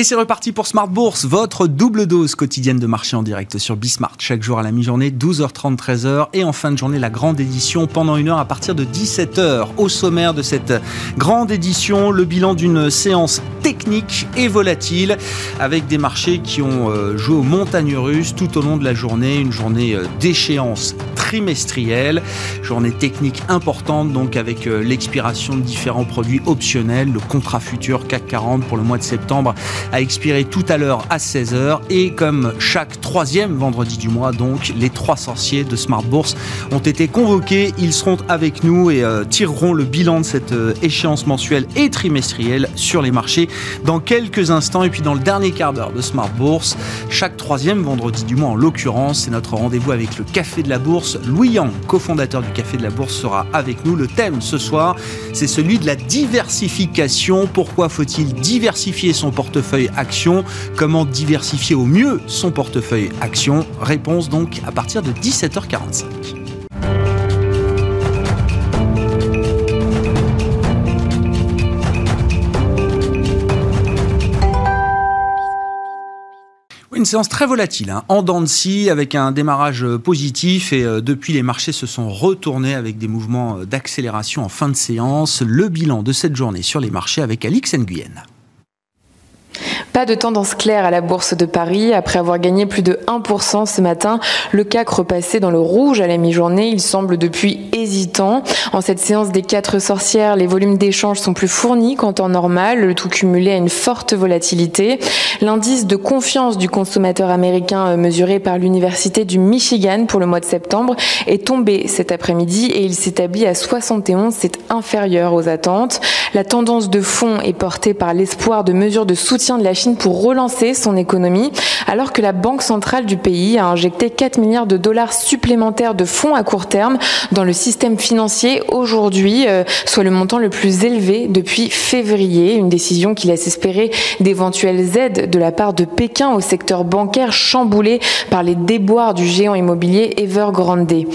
Et c'est reparti pour Smart Bourse, votre double dose quotidienne de marché en direct sur Bismart. Chaque jour à la mi-journée, 12h30, 13h. Et en fin de journée, la grande édition pendant une heure à partir de 17h. Au sommaire de cette grande édition, le bilan d'une séance technique et volatile avec des marchés qui ont euh, joué aux montagnes russes tout au long de la journée. Une journée euh, d'échéance trimestrielle. Journée technique importante donc avec euh, l'expiration de différents produits optionnels. Le contrat futur CAC 40 pour le mois de septembre a expiré tout à l'heure à 16h. Et comme chaque troisième vendredi du mois, donc, les trois sorciers de Smart Bourse ont été convoqués. Ils seront avec nous et euh, tireront le bilan de cette euh, échéance mensuelle et trimestrielle sur les marchés dans quelques instants. Et puis dans le dernier quart d'heure de Smart Bourse, chaque troisième vendredi du mois en l'occurrence, c'est notre rendez-vous avec le Café de la Bourse. Louis Yang, cofondateur du Café de la Bourse, sera avec nous. Le thème ce soir, c'est celui de la diversification. Pourquoi faut-il diversifier son portefeuille action. Comment diversifier au mieux son portefeuille action Réponse donc à partir de 17h45. une séance très volatile, hein, en dents de scie, avec un démarrage positif. Et euh, depuis, les marchés se sont retournés avec des mouvements euh, d'accélération en fin de séance. Le bilan de cette journée sur les marchés avec Alix Nguyen. Pas de tendance claire à la bourse de Paris. Après avoir gagné plus de 1% ce matin, le CAC repassé dans le rouge à la mi-journée. Il semble depuis hésitant. En cette séance des quatre sorcières, les volumes d'échanges sont plus fournis qu'en temps normal, le tout cumulé à une forte volatilité. L'indice de confiance du consommateur américain euh, mesuré par l'Université du Michigan pour le mois de septembre est tombé cet après-midi et il s'établit à 71. C'est inférieur aux attentes. La tendance de fond est portée par l'espoir de mesures de soutien de la Pour relancer son économie, alors que la Banque centrale du pays a injecté 4 milliards de dollars supplémentaires de fonds à court terme dans le système financier aujourd'hui, euh, soit le montant le plus élevé depuis février, une décision qui laisse espérer d'éventuelles aides de la part de Pékin au secteur bancaire chamboulé par les déboires du géant immobilier Evergrande.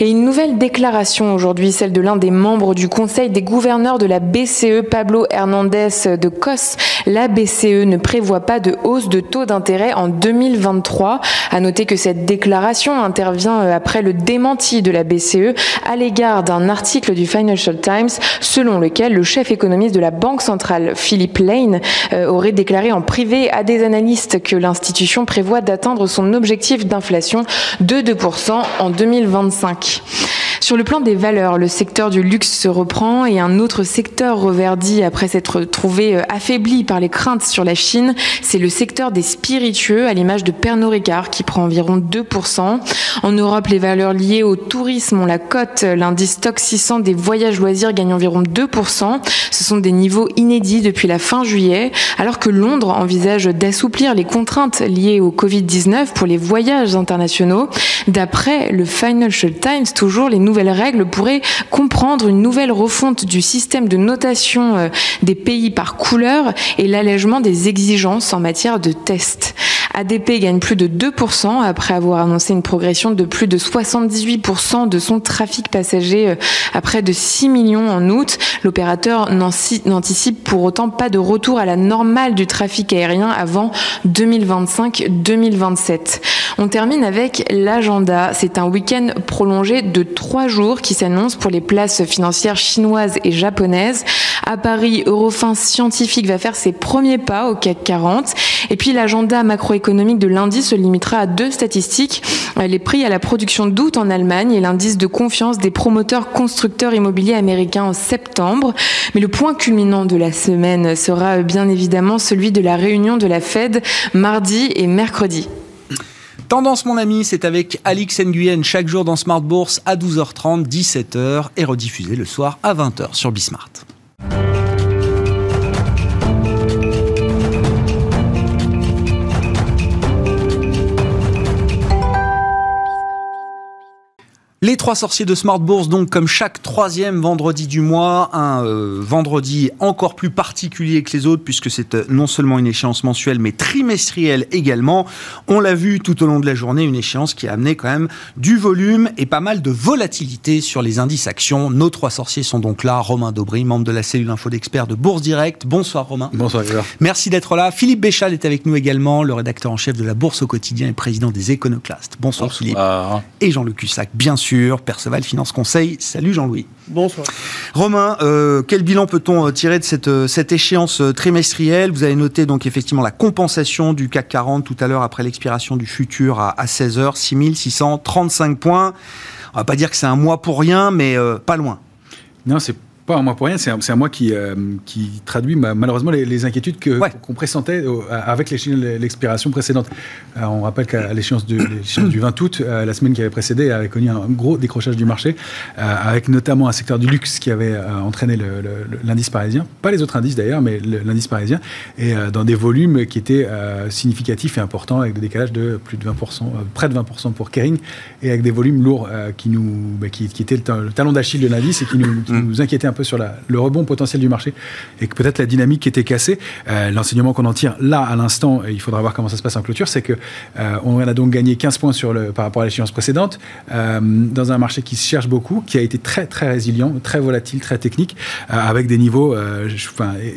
Et une nouvelle déclaration aujourd'hui, celle de l'un des membres du Conseil des gouverneurs de la BCE, Pablo Hernandez de COS. La BCE ne prévoit pas de hausse de taux d'intérêt en 2023. À noter que cette déclaration intervient euh, après le démenti de la BCE à l'égard d'un article du Financial Times selon lequel le chef économiste de la Banque centrale, Philip Lane, euh, aurait déclaré en privé à des analystes que l'institution prévoit d'atteindre son objectif d'inflation de 2% en 2025. Bank. Sur le plan des valeurs, le secteur du luxe se reprend et un autre secteur reverdit après s'être trouvé euh, affaibli par les craintes sur la Chine, c'est le secteur des spiritueux à l'image de Pernod Ricard qui prend environ 2%. En Europe, les valeurs liées au tourisme ont la cote. L'indice stock 600 des voyages loisirs gagne environ 2%. Ce sont des niveaux inédits depuis la fin juillet, alors que Londres envisage d'assouplir les contraintes liées au Covid-19 pour les voyages internationaux. D'après le Financial Times, toujours les nouvelles règles pourraient comprendre une nouvelle refonte du système de notation euh, des pays par couleur et l'allègement des exigences en matière de tests. ADP gagne plus de 2% après avoir annoncé une progression de plus de 78% de son trafic passager euh, à près de 6 millions en août. L'opérateur n'anticipe pour autant pas de retour à la normale du trafic aérien avant 2025-2027. On termine avec l'agenda. C'est un week-end prolongé de trois jours qui s'annonce pour les places financières chinoises et japonaises. À Paris, Eurofin Scientifique va faire ses premiers pas au CAC 40. Et puis l'agenda macroéconomique de lundi se limitera à deux statistiques. Les prix à la production d'août en Allemagne et l'indice de confiance des promoteurs constructeurs immobiliers américains en septembre. Mais le point culminant de la semaine sera bien évidemment celui de la réunion de la Fed mardi et mercredi. Tendance, mon ami, c'est avec Alix Nguyen chaque jour dans Smart Bourse à 12h30, 17h et rediffusé le soir à 20h sur Bismart. Les trois sorciers de Smart Bourse, donc comme chaque troisième vendredi du mois, un euh, vendredi encore plus particulier que les autres, puisque c'est euh, non seulement une échéance mensuelle, mais trimestrielle également. On l'a vu tout au long de la journée, une échéance qui a amené quand même du volume et pas mal de volatilité sur les indices actions. Nos trois sorciers sont donc là. Romain Daubry, membre de la cellule info d'experts de Bourse Direct. Bonsoir Romain. Bonsoir Merci d'être là. Philippe Béchal est avec nous également, le rédacteur en chef de la Bourse au quotidien et président des Éconoclastes. Bonsoir, Bonsoir. Philippe. Et Jean-Luc Cussac, bien sûr Perceval Finance Conseil. Salut Jean-Louis. Bonsoir. Romain, euh, quel bilan peut-on euh, tirer de cette, euh, cette échéance trimestrielle? Vous avez noté donc effectivement la compensation du CAC 40 tout à l'heure après l'expiration du futur à, à 16h, 6635 points. On va pas dire que c'est un mois pour rien, mais pas loin. Non, c'est pas un mois pour rien, c'est un, mois qui, euh, qui traduit malheureusement les, inquiétudes qu'on pressentait avec l'expiration précédente. Euh, on rappelle qu'à l'échéance du, du 20 août, euh, la semaine qui avait précédé, avait connu un gros décrochage du marché, avec notamment un secteur du luxe qui avait entraîné l'indice parisien, pas les autres indices d'ailleurs, mais l'indice parisien, et dans des volumes qui étaient significatifs et importants, avec des décalages de plus de 20%, près de 20% pour Kering, et avec des volumes lourds qui, nous, bah, qui, étaient le, talon d'Achille de l'indice et qui nous, qui mm. nous inquiétaient un peu sur le rebond potentiel du marché et que peut-être la dynamique était cassée. Euh, l'enseignement qu'on en tire là à l'instant, il faudra voir comment ça se passe en clôture, c'est que euh, on a donc gagné 15 points sur le, par rapport à l'échéance précédente euh, dans un marché qui se cherche beaucoup, qui a été très très résilient, très volatile, très technique, avec des niveaux e-,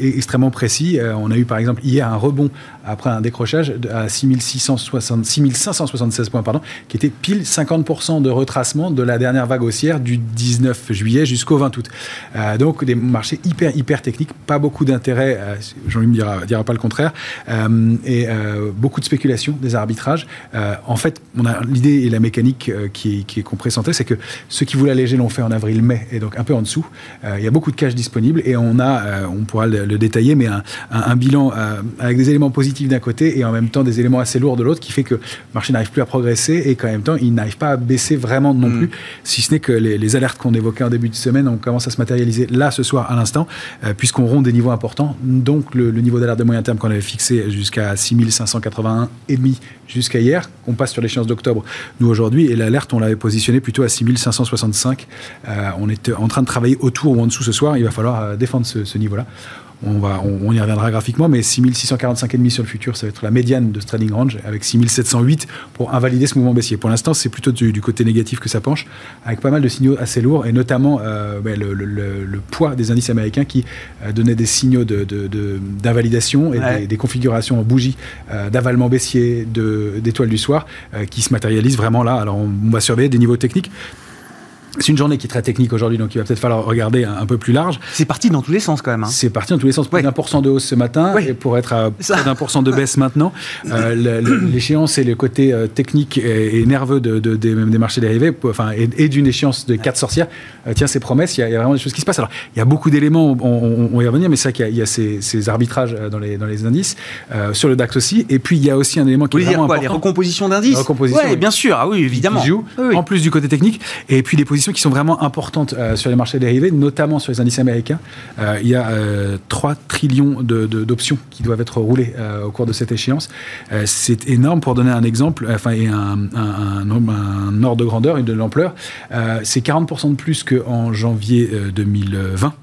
extrêmement précis. on a eu par exemple hier un rebond après un décrochage à 6660, 6576 points, pardon, qui était pile 50% de retracement de la dernière vague haussière du 19 juillet jusqu'au 20 août. Euh, donc des marchés hyper, hyper techniques, pas beaucoup d'intérêt, euh, Jean-Louis me dira, pas le contraire, euh, et beaucoup de spéculation, des arbitrages. en fait, on a l'idée et la mécanique qui, qui est c'est que ceux qui voulaient alléger l'ont fait en avril-mai, et donc un peu en dessous. il y a beaucoup de cash disponible, et on a, on pourra le, détailler, mais un bilan avec des éléments positifs d'un côté et en même temps des éléments assez lourds de l'autre qui fait que le marché n'arrive plus à progresser et qu'en même temps il n'arrive pas à baisser vraiment non mm. plus, si ce n'est que les, alertes qu'on évoquait en début de semaine, on commence à se matérialiser là ce soir à l'instant, euh, puisqu'on rompt des niveaux importants. Donc le, niveau d'alerte de moyen terme qu'on avait fixé jusqu'à 6581 et demi jusqu'à hier, on passe sur l'échéance d'octobre, nous aujourd'hui, et l'alerte on l'avait positionné plutôt à 6565. Euh, on est en train de travailler autour ou en dessous ce soir, il va falloir euh, défendre ce niveau-là on, va, on, y reviendra graphiquement, mais 6645,5 sur le futur, ça va être la médiane de ce trading range, avec 6708 pour invalider ce mouvement baissier. Pour l'instant, c'est plutôt du, côté négatif que ça penche, avec pas mal de signaux assez lourds, et notamment euh, le, poids des indices américains qui euh, donnaient des signaux d'invalidation de, et des, configurations en bougie euh, d'avalement baissier, d'étoiles du soir, qui se matérialisent vraiment là. Alors on va surveiller des niveaux techniques. C'est une journée qui est très technique aujourd'hui, donc il va peut-être falloir regarder un, peu plus large. C'est parti dans tous les sens quand même. Hein. C'est parti dans tous les sens. Plus d'un pour cent de hausse ce matin et pour être à plus d'un pour cent de baisse maintenant. Euh, l'échéance et le côté euh, technique et, nerveux de, des, marchés dérivés, enfin, et, d'une échéance de quatre sorcières, euh, tient ses promesses. Il y, a, vraiment des choses qui se passent. Alors, il y a beaucoup d'éléments, on, va y revenir, mais c'est vrai qu'il y a, ces, arbitrages dans les, dans les indices, sur le DAX aussi. Et puis, il y a aussi un élément qui est vraiment quoi, Les recompositions d'indices Recompositions, bien sûr. Ah oui, évidemment. En plus du côté technique. Et puis, des positions qui sont vraiment importantes euh, sur les marchés dérivés, notamment sur les indices américains. Euh, il y a 3 euh, trillions d'options qui doivent être roulées au cours de cette échéance. c'est énorme. Pour donner un exemple, enfin, et un, ordre de grandeur et de l'ampleur, c'est 40% de plus qu'en janvier 2020.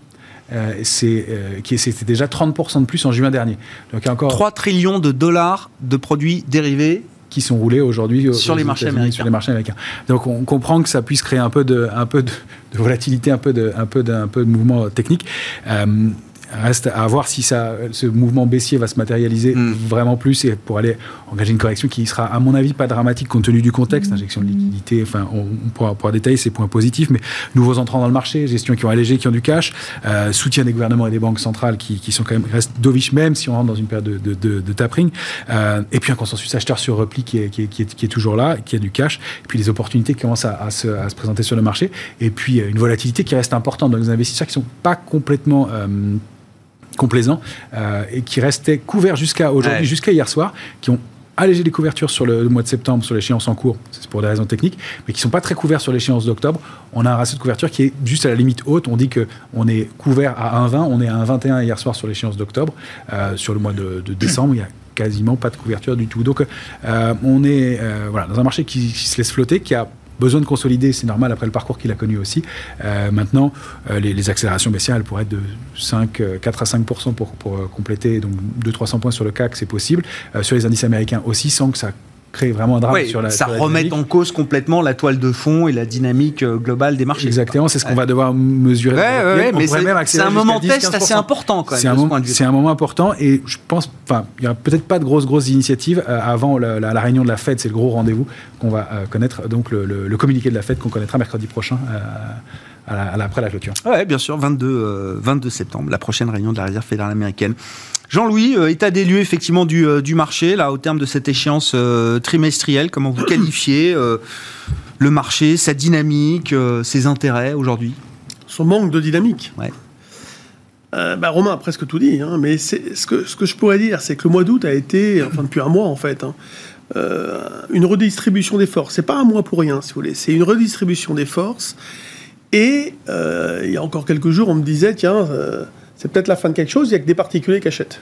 Euh, c'était déjà 30% de plus en juin dernier. Donc encore 3 trillions de dollars de produits dérivés qui sont roulés aujourd'hui sur les marchés américains. Sur les marchés américains. Donc on comprend que ça puisse créer un peu de, un peu de, volatilité, un peu de, un peu d'un peu de mouvement technique. Euh, Reste à voir si ça, ce mouvement baissier va se matérialiser mm. vraiment plus et pour aller engager une correction qui sera, à mon avis, pas dramatique compte tenu du contexte, mm. injection de liquidité, enfin, on, pourra, détailler ces points positifs, mais nouveaux entrants dans le marché, gestion qui ont allégé, qui ont du cash, euh, soutien des gouvernements et des banques centrales qui, qui sont quand même, restent dovish même si on rentre dans une période de, de, de, tapering, euh, et puis un consensus acheteur sur repli qui est, qui est, qui est, toujours là, qui a du cash, et puis les opportunités qui commencent à, se, à se, présenter sur le marché, et puis euh, une volatilité qui reste importante dans les investisseurs qui sont pas complètement complaisant euh, et qui restaient couverts jusqu'à aujourd'hui, jusqu'à hier soir, qui ont allégé les couvertures sur le, mois de septembre, sur l'échéance en cours, c'est pour des raisons techniques, mais qui ne sont pas très couverts sur l'échéance d'octobre. On a un ratio de couverture qui est juste à la limite haute. On dit qu'on est couvert à 1,20, on est à 1,21 hier soir sur l'échéance d'octobre. Euh, sur le mois de, décembre, il y a quasiment pas de couverture du tout. Donc euh, on est voilà, dans un marché qui, qui, se laisse flotter, qui a besoin de consolider, c'est normal après le parcours qu'il a connu aussi. maintenant, les, accélérations baissières, elles pourraient être de 5, 4 à 5 pour, pour compléter, donc 200-300 points sur le CAC, c'est possible. sur les indices américains aussi, sans que ça créer vraiment un drame sur la Ça remet en cause complètement la toile de fond et la dynamique euh, globale des marchés. Exactement, c'est ce qu'on va devoir mesurer. Ouais, mais c'est un moment test assez important quand même. C'est un, moment important et je pense, enfin, il n'y a peut-être pas de grosses grosses initiatives euh, avant la, réunion de la Fed, c'est le gros rendez-vous qu'on va euh, connaître, donc le, communiqué de la Fed qu'on connaîtra mercredi prochain. après la clôture. Oui, bien sûr, 22, 22 septembre, la prochaine réunion de la Réserve fédérale américaine. Jean-Louis, euh, état des lieux effectivement du, euh, du, marché, là, au terme de cette échéance euh, trimestrielle, comment vous qualifiez le marché, sa dynamique, ses intérêts aujourd'hui? Son manque de dynamique? Ouais. bah, Romain a presque tout dit, hein, mais ce que, ce que je pourrais dire, c'est que le mois d'août a été, enfin depuis un mois en fait, hein, une redistribution des forces. C'est pas un mois pour rien, si vous voulez, c'est une redistribution des forces. Et il y a encore quelques jours, on me disait, tiens, c'est peut-être la fin de quelque chose, il n'y a que des particuliers qui achètent.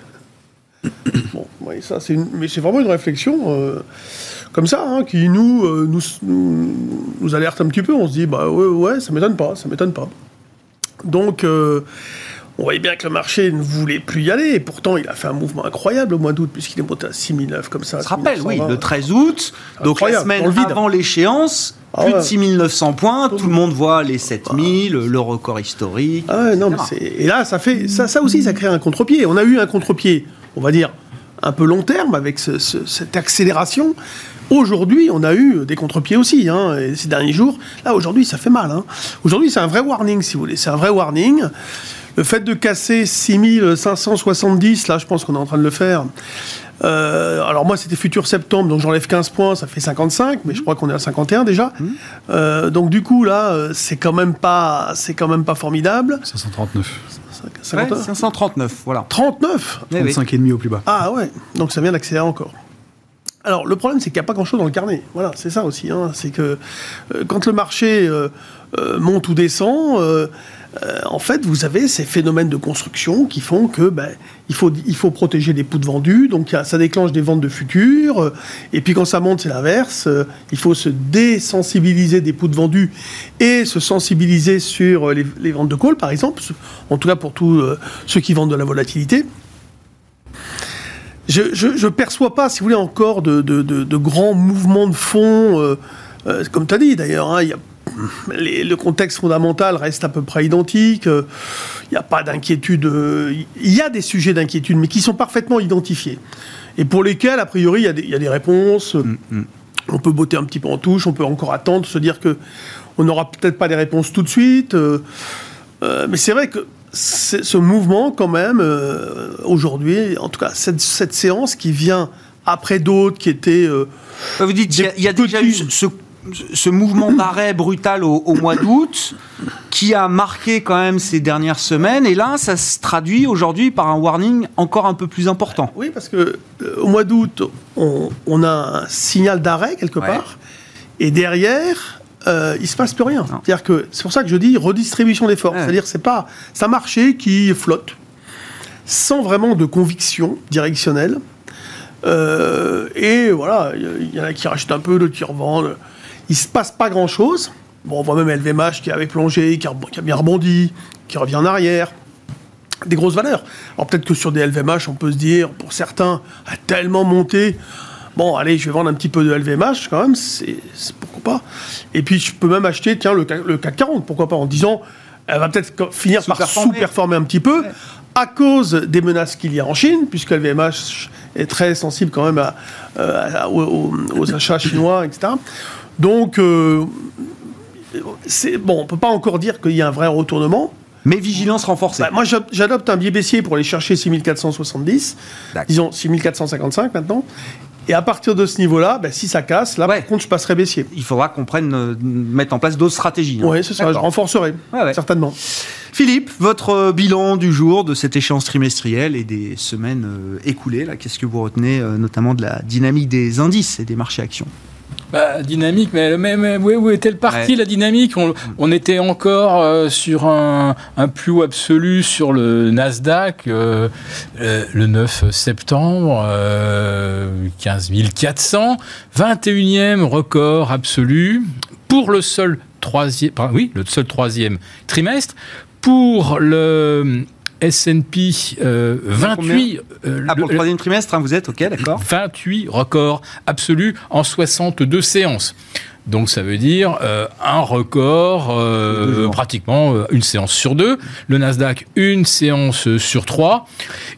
bon, ça, c'est mais c'est vraiment une réflexion euh, comme ça, hein, qui nous, euh, nous, nous, alerte un petit peu. On se dit, bah ouais, ouais ça m'étonne pas, ça m'étonne pas. Donc, euh, on voyait bien que le marché ne voulait plus y aller, et pourtant il a fait un mouvement incroyable au mois d'août, puisqu'il est monté à 6009 comme ça. Se rappelle, oui, le 13 août, donc la semaine avant l'échéance, ah plus de 6900 points, tout le monde voit les 7000, le record historique. Ah non, et là, ça, fait, ça, ça aussi, ça crée un contre-pied. On a eu un contre-pied, on va dire, un peu long terme avec cette accélération. Aujourd'hui, on a eu des contre-pieds aussi, hein, ces derniers jours. Là, aujourd'hui, ça fait mal. Hein. Aujourd'hui, c'est un vrai warning, si vous voulez. C'est un vrai warning. Le fait de casser 6570, là, je pense qu'on est en train de le faire. Euh, alors moi, c'était futur septembre, donc j'enlève 15 points, ça fait 55, mais je crois qu'on est à 51 déjà. mmh. Euh, donc du coup, là, euh, c'est quand même pas, c'est quand même pas formidable. 539. 539, voilà. 39 35 et demi au plus bas. Ah ouais, donc ça vient d'accélérer encore. Alors le problème, c'est qu'il n'y a pas grand-chose dans le carnet. Voilà, c'est ça aussi. Hein. C'est que quand le marché monte ou descend euh, en fait, vous avez ces phénomènes de construction qui font que ben, il, faut, il faut protéger les poutres vendus, donc ça déclenche des ventes de futur, euh, et puis quand ça monte, c'est l'inverse, euh, il faut se désensibiliser des poutres vendus et se sensibiliser sur les, ventes de call, par exemple, en tout cas pour tous ceux qui vendent de la volatilité. Je ne perçois pas, si vous voulez, encore de, grands mouvements de fond. comme tu as dit d'ailleurs, hein, il le contexte fondamental reste à peu près identique. Il n'y a pas d'inquiétude. Il y a des sujets d'inquiétude, mais qui sont parfaitement identifiés. Et pour lesquels, a priori, il y a des, réponses. Mm, mm. On peut botter un petit peu en touche, on peut encore attendre, se dire que on n'aura peut-être pas des réponses tout de suite. Euh, euh, mais c'est vrai que ce mouvement, quand même, euh, aujourd'hui, en tout cas, cette, séance qui vient après d'autres qui étaient. Vous dites, il y, a déjà eu ce ce mouvement d'arrêt brutal au, mois d'août qui a marqué quand même ces dernières semaines et là ça se traduit aujourd'hui par un warning encore un peu plus important. Oui parce que euh, au mois d'août on, a un signal d'arrêt quelque part et derrière euh, il se passe plus rien. C'est-à-dire que c'est pour ça que je dis redistribution des forces. C'est-à-dire c'est pas c'est un marché qui flotte sans vraiment de conviction directionnelle. Euh, et voilà, il y, en a qui rachètent un peu, d'autres qui revendent il se passe pas grand-chose. Bon, on voit même LVMH qui avait plongé, qui a, bien rebondi, qui revient en arrière. Des grosses valeurs. Alors peut-être que sur des LVMH, on peut se dire, pour certains, a tellement monté. Bon, allez, je vais vendre un petit peu de LVMH quand même, c'est pourquoi pas. Et puis je peux même acheter, tiens, le, CAC 40, pourquoi pas, en disant, elle va peut-être finir par sous-performer un petit peu à cause des menaces qu'il y a en Chine, puisque LVMH est très sensible quand même à, euh, aux, achats chinois, etc. Donc, euh, bon, on peut pas encore dire qu'il y a un vrai retournement. Mais vigilance renforcée. Bah, moi, j'adopte un biais baissier pour aller chercher 6470, disons 6455 maintenant. Et à partir de ce niveau-là, bah, si ça casse, là, par contre, je passerai baissier. Il faudra qu'on prenne, euh, mettre en place d'autres stratégies. Hein. Oui, c'est ça, je renforcerai, certainement. Philippe, votre euh, bilan du jour de cette échéance trimestrielle et des semaines écoulées, qu'est-ce que vous retenez notamment de la dynamique des indices et des marchés actions? Bah, dynamique, mais, mais, où était le parti, la dynamique on, était encore euh, sur un, plus haut absolu sur le Nasdaq euh, euh, le 9 septembre, 15 400, 21e record absolu pour le seul troisième, oui, le seul troisième trimestre. Pour le S&P 28. ah, pour le troisième trimestre, hein, vous êtes, ok, d'accord. 28 records absolus en 62 séances. Donc ça veut dire euh, un record, euh, pratiquement euh, une séance sur deux. Le Nasdaq, une séance sur trois.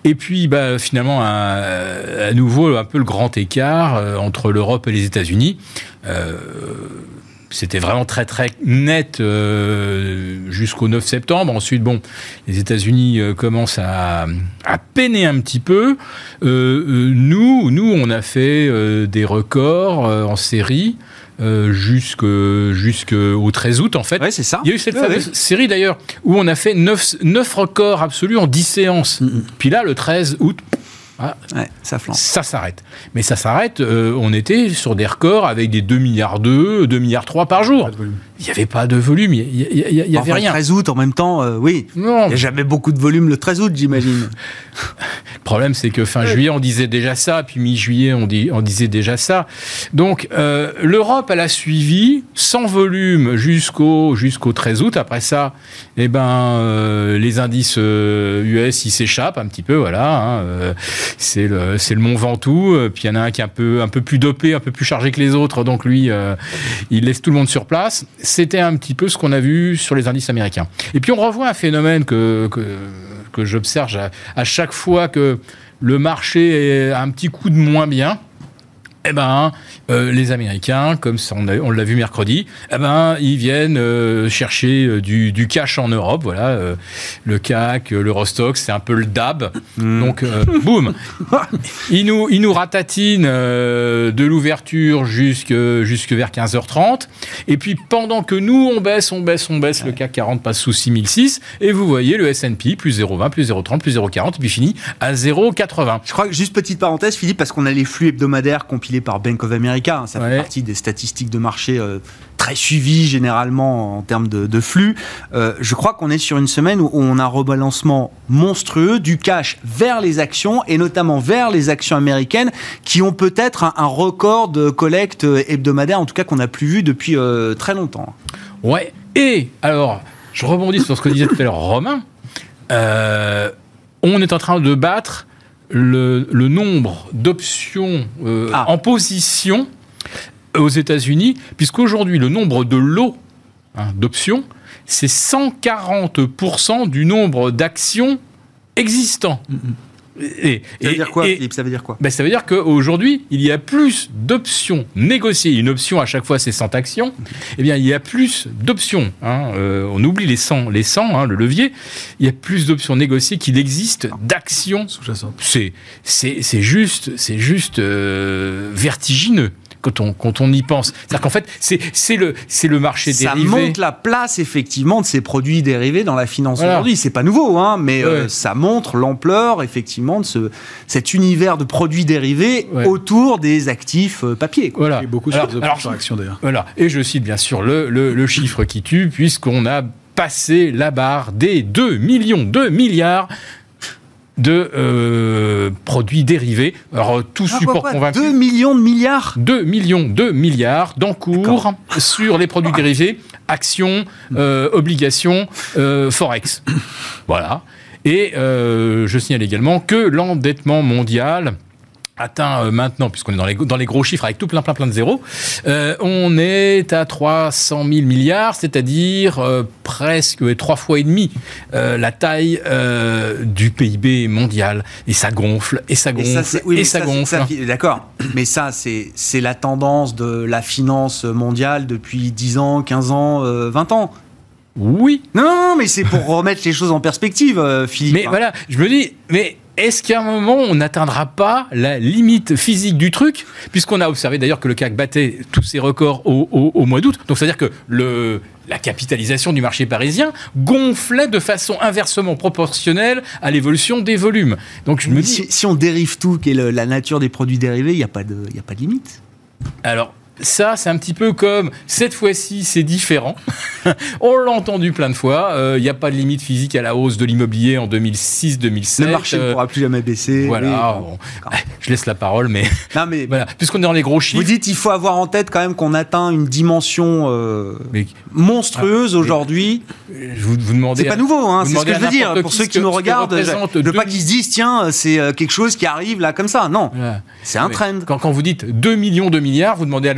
Et puis bah, finalement, à nouveau, un peu le grand écart entre l'Europe et les États-Unis c'était vraiment très très net jusqu'au 9 septembre. Ensuite, bon, les États-Unis commencent à, à, peiner un petit peu. nous, nous, on a fait des records en série. Euh, jusqu'au 13 août, en fait. c'est ça. Il y a eu cette fameuse série, d'ailleurs, où on a fait 9, 9 records absolus en 10 séances. Mm, mm. Puis là, le 13 août, ah, ça Ça s'arrête. Mais ça s'arrête, euh, on était sur des records avec des 2 milliards 2, 2 milliards 3 par jour. Il n'y avait pas de volume, il n'y avait rien. Le 13 août, en même temps, euh, oui. Il n'y a jamais beaucoup de volume le 13 août, j'imagine. le problème, c'est que fin juillet, on disait déjà ça, puis mi-juillet, on, on, disait déjà ça. Donc, euh, l'Europe, elle a suivi sans volume jusqu'au jusqu'au 13 août. Après ça, eh ben, euh, les indices US, ils s'échappent un petit peu, voilà. Hein, c'est le, le Mont Ventoux, puis il y en a un qui est un peu, un peu plus dopé, un peu plus chargé que les autres, donc lui, il laisse tout le monde sur place c'était un petit peu ce qu'on a vu sur les indices américains. Et puis on revoit un phénomène que, que, j'observe à, chaque fois que le marché est un petit coup de moins bien eh ben, euh, les Américains, comme on l'a vu mercredi, eh ben, ils viennent euh, chercher euh, du, cash en Europe. Voilà, le CAC, le Rostock, c'est un peu le DAB. Hmm. Donc, boum, ils nous, ils nous ratatinent de l'ouverture jusque, jusque vers 15h30. Et puis, pendant que nous, on baisse, on baisse, on baisse, le CAC 40 passe sous 6006. Et vous voyez le S&P, plus 0,20, plus 0,30, plus 0,40, puis fini à 0,80. Je crois que, juste petite parenthèse, Philippe, parce qu'on a les flux hebdomadaires compilés par Bank of America. Hein. Ça fait partie des statistiques de marché euh, très suivies généralement en termes de, flux. Euh, je crois qu'on est sur une semaine où on a un rebalancement monstrueux du cash vers les actions et notamment vers les actions américaines qui ont peut-être un, record de collecte hebdomadaire, en tout cas qu'on n'a plus vu depuis euh, très longtemps. Ouais. Et alors, je rebondis sur ce que disait tout à l'heure Romain. on est en train de battre le, nombre d'options euh, ah. en position aux États-Unis, puisqu'aujourd'hui, le nombre de lots hein, d'options, c'est 140% du nombre d'actions existants. Mm, mm. Et, ça veut dire quoi, Philippe? Ça veut dire quoi? Ben, Ça veut dire qu'aujourd'hui, il y a plus d'options négociées. Une option, à chaque fois, c'est 100 actions. Eh bien, il y a plus d'options. Hein. Euh, on oublie les 100, les 100 hein, le levier. Il y a plus d'options négociées qu'il existe d'actions. C'est juste, c'est juste euh, vertigineux quand on, quand on y pense. C'est-à-dire qu'en fait, c'est le, le marché dérivé. Ça montre la place, effectivement, de ces produits dérivés dans la finance aujourd'hui. C'est pas nouveau, hein, mais euh, ça montre l'ampleur, effectivement, de ce, cet univers de produits dérivés autour des actifs euh, papier. Voilà. Et beaucoup sur les options d'ailleurs. Voilà. Et je cite bien sûr le, le, le chiffre qui tue, puisqu'on a passé la barre des 2 millions, 2 milliards de euh, produits dérivés. Alors, tout ah, support convaincu. 2 millions de milliards? 2 millions de milliards d'encours sur les produits dérivés, actions, euh, obligations, euh, forex. voilà. Et je signale également que l'endettement mondial atteint euh, maintenant, puisqu'on est dans les, dans les gros chiffres avec tout plein plein plein de zéros, euh, on est à 300 000 milliards, c'est-à-dire euh, presque trois fois et demi la taille du PIB mondial. Et ça gonfle, et ça gonfle, et ça, gonfle. D'accord, mais ça c'est la tendance de la finance mondiale depuis 10 ans, 15 ans, 20 ans. Oui. Non, mais c'est pour remettre les choses en perspective, Philippe. Mais voilà, je me dis, mais est-ce qu'à un moment, on n'atteindra pas la limite physique du truc Puisqu'on a observé d'ailleurs que le CAC battait tous ses records au, mois d'août. Donc, c'est-à-dire que le, la capitalisation du marché parisien gonflait de façon inversement proportionnelle à l'évolution des volumes. Donc, je me dis. Si, on dérive tout, qui est la nature des produits dérivés, il n'y a, pas de, a pas de limite Alors, ça, c'est un petit peu comme cette fois-ci, c'est différent. On l'a entendu plein de fois. Il n'y a pas de limite physique à la hausse de l'immobilier en 2006-2007. Le marché ne pourra plus jamais baisser. Voilà. je laisse la parole, mais, non, mais voilà. puisqu'on est dans les gros chiffres. Vous dites, il faut avoir en tête quand même qu'on atteint une dimension monstrueuse ah, aujourd'hui. Je vous, vous demandez. C'est pas nouveau, hein, c'est ce que je veux dire. Pour ceux qui nous regardent, je veux pas qu'ils se disent, tiens, c'est euh, quelque chose qui arrive là comme ça. Non, c'est un trend. Quand, quand, vous dites 2 millions de milliards, vous demandez à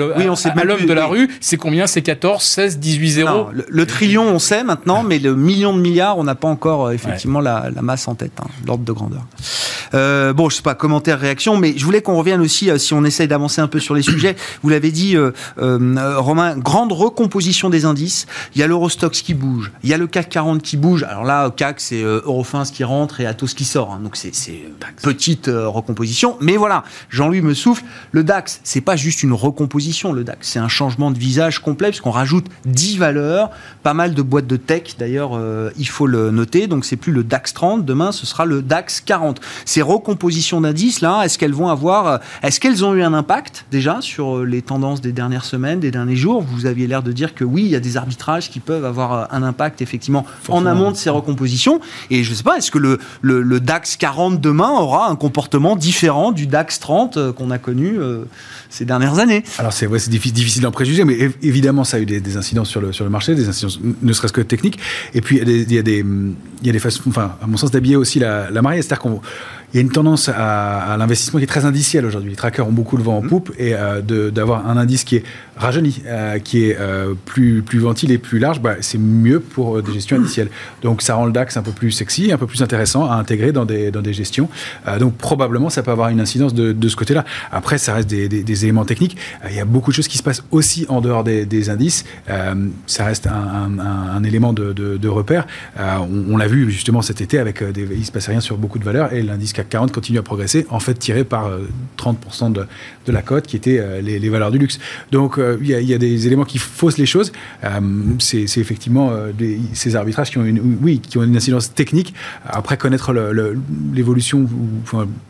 l'homme de la rue, c'est combien? C'est 14, 16, 18 zéros le, trillion, on sait maintenant, mais le million de milliards, on n'a pas encore euh, effectivement la, masse en tête, hein, l'ordre de grandeur. Euh, bon, je sais pas, commentaire, réaction, mais je voulais qu'on revienne aussi, si on essaye d'avancer un peu sur les sujets. Vous l'avez dit, Romain, grande recomposition des indices. Il y a l'Eurostox qui bouge, il y a le CAC 40 qui bouge. Alors là, CAC, c'est Eurofins qui rentre et Atos qui sort. Hein. donc c'est petite euh, recomposition. Mais voilà, Jean-Louis me souffle. Le DAX, c'est pas juste une recomposition. Le DAX, c'est un changement de visage complet puisqu'on rajoute 10 valeurs, pas mal de boîtes de tech. D'ailleurs, euh, il faut le noter. Donc c'est plus le DAX 30. Demain, ce sera le DAX 40. Ces recompositions d'indices là, est-ce qu'elles vont avoir, euh, est-ce qu'elles ont eu un impact déjà sur les tendances des dernières semaines, des derniers jours? Vous aviez l'air de dire que oui, il y a des arbitrages qui peuvent avoir un impact effectivement en amont de ces recompositions. Et je sais pas, est-ce que le, le, DAX 40 demain aura un comportement différent du DAX 30 euh, qu'on a connu euh, ces dernières années? Alors c'est difficile d'en préjuger, mais évidemment ça a eu des, incidences sur le, marché, des incidences ne serait-ce que techniques. Et puis il y a des, il y a des, façons, enfin à mon sens d'habiller aussi la, la mariée, c'est-à-dire qu'on il y a une tendance à, l'investissement qui est très indiciel aujourd'hui. Les trackers ont beaucoup le vent en mmh. poupe et euh, d'avoir un indice qui est rajeuni, euh, qui est euh, plus, plus ventilé, plus large, bah, c'est mieux pour des gestions indicielles. Donc ça rend le DAX un peu plus sexy, un peu plus intéressant à intégrer dans des, dans des gestions. donc probablement ça peut avoir une incidence de, de ce côté-là. Après, ça reste des, des, éléments techniques. il y a beaucoup de choses qui se passent aussi en dehors des, indices. ça reste un, un, élément de, de, repère. on, l'a vu justement cet été avec des, il se passe rien sur beaucoup de valeurs et l'indice 40 continue à progresser, en fait tiré par 30% euh, de, de, la cote qui était euh, les, valeurs du luxe. Donc euh, il y, a des éléments qui faussent les choses. c'est effectivement ces arbitrages qui ont, une, oui, qui ont une incidence technique. Après connaître l'évolution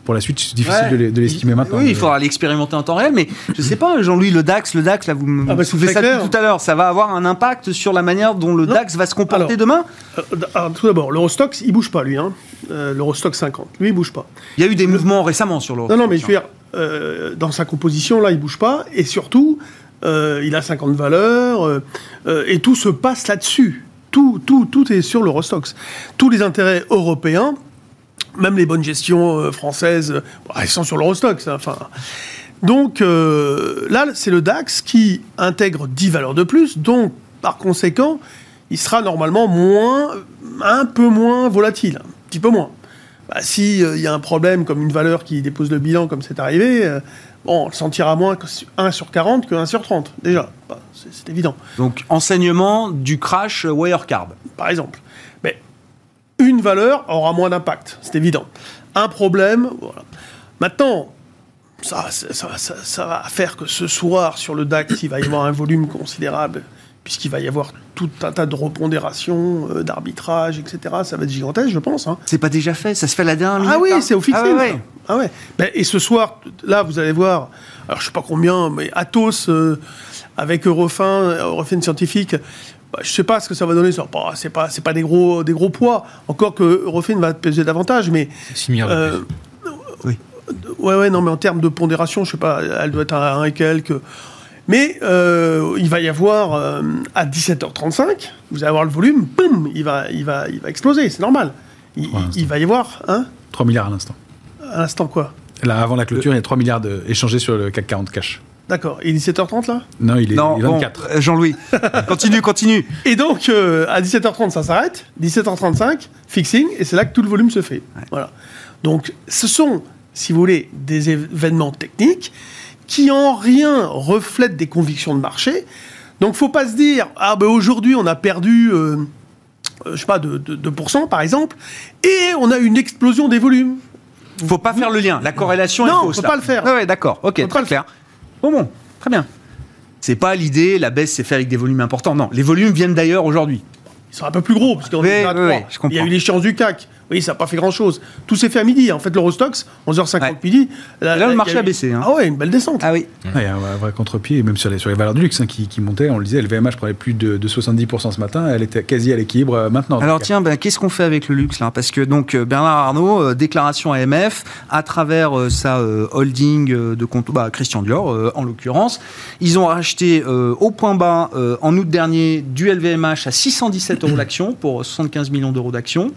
pour la suite, c'est difficile de l'estimer maintenant. Oui, il faudra l'expérimenter en temps réel, mais je sais pas, Jean-Louis, le DAX, le DAX, là, vous me ah bah, ça tout à l'heure, ça va avoir un impact sur la manière dont le DAX va se comporter demain Tout d'abord, l'Eurostox, il bouge pas, lui. Hein. L'Eurostox 50, lui, il bouge pas. Il y a eu des mouvements récemment sur l'euro. Non, non, mais je veux dire, euh, dans sa composition, là, il bouge pas. Et surtout, euh, il a 50 valeurs. Euh, et tout se passe là-dessus. Tout, tout, tout est sur l'Eurostox. Tous les intérêts européens, même les bonnes gestions françaises, elles sont sur l'Eurostox. Hein, enfin. Donc là, c'est le DAX qui intègre 10 valeurs de plus. Donc, par conséquent, il sera normalement moins, un peu moins volatile. Un petit peu moins bah, s'il euh, y a un problème comme une valeur qui dépose le bilan, comme c'est arrivé, euh, bon, on le sentira moins 1 sur 40 que 1 sur 30, déjà. Bah, c'est évident. Donc, enseignement du crash Wirecard. Par exemple. Mais une valeur aura moins d'impact, c'est évident. Un problème, voilà. Maintenant, ça, ça, ça, va faire que ce soir, sur le DAX, il va y avoir un volume considérable puisqu'il va y avoir tout un tas de repondérations, euh, d'arbitrage, etc. Ça va être gigantesque, je pense. Hein. C'est pas déjà fait, ça se fait la dernière minute. Ah oui, c'est officiel. Ah ouais. Ah ben, et ce soir, là, vous allez voir, alors je sais pas combien, mais Atos euh, avec Eurofin, Eurofin scientifique. Bah, je sais pas ce que ça va donner. C'est pas, c'est pas des gros, des gros poids. Encore que Eurofin va peser davantage, mais. Euh, oui. Ouais, ouais, non, mais en termes de pondération, je sais pas, elle doit être à 1 et quelques. Mais euh, il va y avoir euh, à 17h35, vous allez avoir le volume, boum, il va, il va, il va exploser, c'est normal. Il, va y avoir hein 3 milliards à l'instant. À l'instant quoi? Là, avant la clôture, il y a 3 milliards échangés sur le CAC 40 cash. D'accord. Et 17h30 là? Non, il est, 24. Euh, Jean-Louis, continue, continue. Et donc, à 17h30, ça s'arrête. 17h35, fixing, et c'est là que tout le volume se fait. Voilà. Donc, ce sont, si vous voulez, des événements techniques qui en rien reflètent des convictions de marché. Donc faut pas se dire ah ben aujourd'hui on a perdu euh, euh, je sais pas de, 2% par exemple et on a une explosion des volumes. Faut pas faire le lien, la corrélation est fausse. Non, faut pas le faire. Ouais, d'accord. OK, très clair. Bon bon, très bien. C'est pas l'idée, la baisse c'est fait avec des volumes importants. Non, les volumes viennent d'ailleurs aujourd'hui. Ils sont un peu plus gros parce qu'on 3. il y a eu l'échéance du CAC. Oui, ça n'a pas fait grand-chose. Tout s'est fait à midi. En fait, l'Eurostox, 11h50 midi. Là, le marché a, baissé. Hein. Ah ouais, une belle descente. Ah oui. il y a un vrai contre-pied, même sur les, sur les valeurs du luxe hein, qui, qui montaient. On le disait, le VMH prenait plus de, 70% ce matin. Elle était quasi à l'équilibre euh, maintenant. Alors tiens, ben, qu'est-ce qu'on fait avec le luxe là? Parce que donc euh, Bernard Arnault, euh, déclaration AMF, à travers sa holding de compte, bah, Christian Dior en l'occurrence, ils ont racheté au point bas en août dernier du LVMH à 617 euros l'action pour 75 millions d'euros d'actions.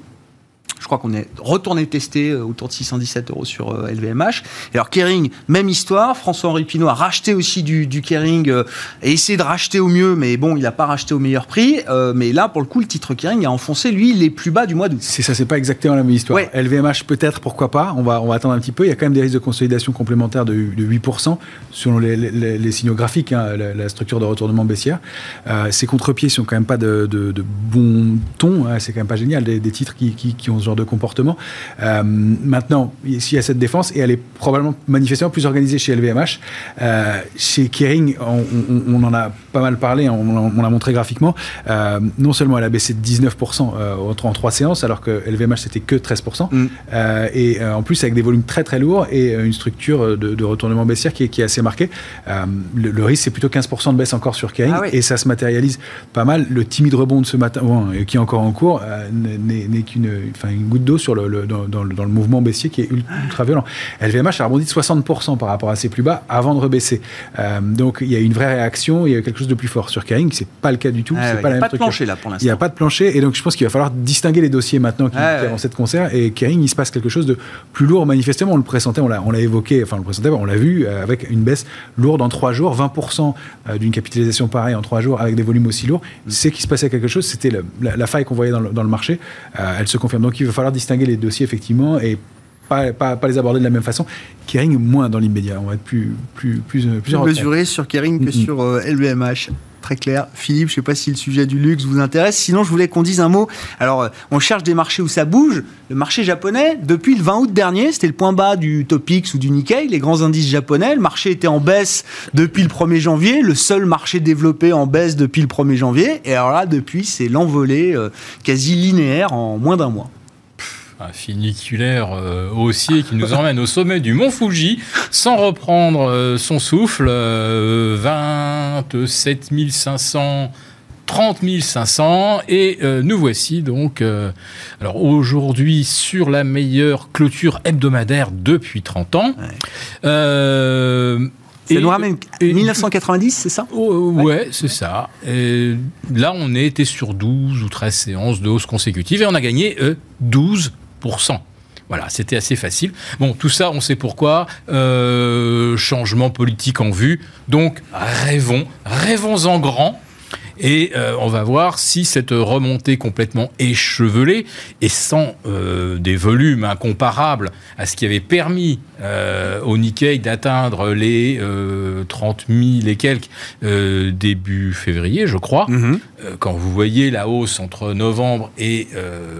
Je crois qu'on est retourné tester euh, autour de 617 euros sur LVMH. Euh, et alors Kering, même histoire. François-Henri Pinault a racheté aussi du, du Kering euh, et essayé de racheter au mieux, mais bon, il n'a pas racheté au meilleur prix. mais là, pour le coup, le titre Kering a enfoncé, lui, les plus bas du mois d'août. C'est ça, c'est pas exactement la même histoire. LVMH, peut-être, pourquoi pas. On va, on va attendre un petit peu. Il y a quand même des risques de consolidation complémentaires de, 8% selon les, signaux graphiques, hein, la, structure de retournement baissière. ces contre-pieds sont quand même pas de, de, bon ton. Hein, c'est quand même pas génial. Des, titres qui, qui, qui ont de comportement. Euh, maintenant, il y a cette défense et elle est probablement manifestement plus organisée chez LVMH. Euh, chez Kering, on, en a pas mal parlé, on, l'a montré graphiquement. Euh, non seulement elle a baissé de 19% en trois séances, alors que LVMH c'était que 13%. Mm. et en plus avec des volumes très très lourds et une structure de, retournement baissière qui est, assez marquée. Le, risque c'est plutôt 15% de baisse encore sur Kering ah et ça se matérialise pas mal. Le timide rebond de ce matin, qui est encore en cours, n'est qu'une une goutte d'eau sur le, dans, le mouvement baissier qui est ultra violent. LVMH a rebondi de 60% par rapport à ses plus bas avant de rebaisser. Euh, donc il y a une vraie réaction, il y a quelque chose de plus fort. Sur Kering, c'est pas le cas du tout. Ah c'est pas il n'y a pas de plancher là pour l'instant. Il n'y a pas de plancher et donc je pense qu'il va falloir distinguer les dossiers maintenant qui, ah qui cette concert. Et Kering, il se passe quelque chose de plus lourd manifestement. On le pressentait, on l'a, évoqué, enfin on le présentait, on l'a vu euh, avec une baisse lourde en trois jours, 20% euh, d'une capitalisation pareille en trois jours avec des volumes aussi lourds. C'est qu'il se passait quelque chose. C'était la, faille qu'on voyait dans le, dans le marché. elle se confirme. Donc il va falloir distinguer les dossiers effectivement et pas, pas, les aborder de la même façon. Kering, moins dans l'immédiat. On va être plus, plus, plus, plus, mesuré sur Kering que sur LVMH. Euh, Très clair. Philippe, je ne sais pas si le sujet du luxe vous intéresse. Sinon, je voulais qu'on dise un mot. Alors, euh, on cherche des marchés où ça bouge. Le marché japonais, depuis le 20 août dernier, c'était le point bas du Topix ou du Nikkei, les grands indices japonais. Le marché était en baisse depuis le 1er janvier, le seul marché développé en baisse depuis le 1er janvier. Et alors là, depuis, c'est l'envolée euh, quasi linéaire en moins d'un mois un funiculaire euh, haussier qui nous emmène au sommet du mont Fuji sans reprendre euh, son souffle. 27 500. 30 500 et euh, nous voici donc alors aujourd'hui sur la meilleure clôture hebdomadaire depuis 30 ans. Ça nous ramène 1990, c'est ça? Oh, Ouais, c'est ça. Et là, on était sur 12 ou 13 séances de hausse consécutive et on a gagné 12 voilà, c'était assez facile. Bon, tout ça, on sait pourquoi. Euh, changement politique en vue. Donc, rêvons, rêvons en grand. Et euh, on va voir si cette remontée complètement échevelée et sans euh, des volumes incomparables à ce qui avait permis au Nikkei d'atteindre les 30 000 et quelques début février, je crois. Mm-hmm. quand vous voyez la hausse entre novembre et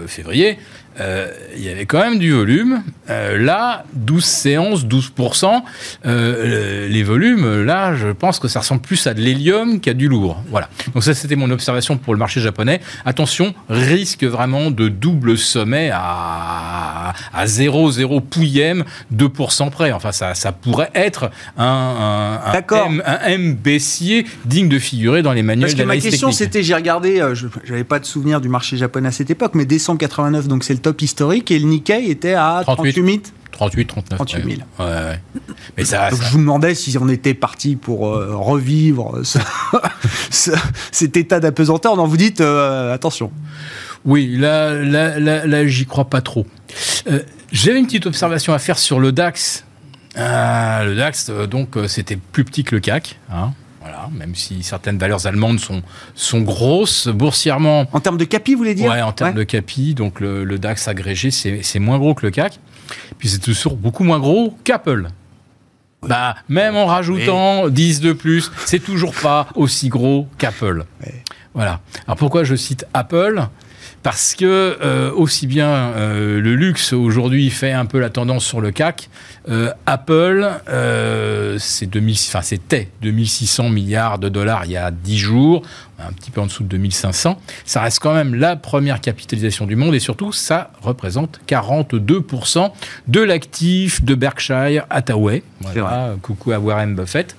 février, euh, il y avait quand même du volume. Euh, là, 12 séances, 12%. Euh, les volumes, là, je pense que ça ressemble plus à de l'hélium qu'à du lourd. Voilà. Donc ça, c'était mon observation pour le marché japonais. Attention, risque vraiment de double sommet à, à 0,0 pouillem, 2% près. Enfin, ça, ça pourrait être un, un, un, un M, baissier digne de figurer dans les manuels Parce que ma question, c'était, j'ai regardé, je n'avais pas de souvenir du marché japonais à cette époque, mais décembre 89, donc c'est le top historique, et le Nikkei était à 38 000 38, 39. 38 000. Ouais, ouais. Mais ça, Donc je vous demandais si on était parti pour euh, revivre ce, cet état d'apesanteur. Non, vous dites euh, attention. Oui, là, là, là, j'y crois pas trop. Euh, J'avais une petite observation à faire sur le DAX. Ah, le DAX, donc, c'était plus petit que le CAC. Hein même si certaines valeurs allemandes sont, sont grosses boursièrement. En termes de capi, vous voulez dire? Oui, en termes de capi. Donc le, DAX agrégé, c'est moins gros que le CAC. Puis c'est toujours beaucoup moins gros qu'Apple. Bah, même en rajoutant 10 de plus, c'est toujours pas aussi gros qu'Apple. Voilà. Alors pourquoi je cite Apple? Parce que aussi bien le luxe aujourd'hui fait un peu la tendance sur le CAC, Apple, c'était 2600 milliards de dollars il y a 10 jours un petit peu en dessous de 2500. Ça reste quand même la première capitalisation du monde et surtout, ça représente 42% de l'actif de Berkshire Hathaway. Voilà, coucou à Warren Buffett.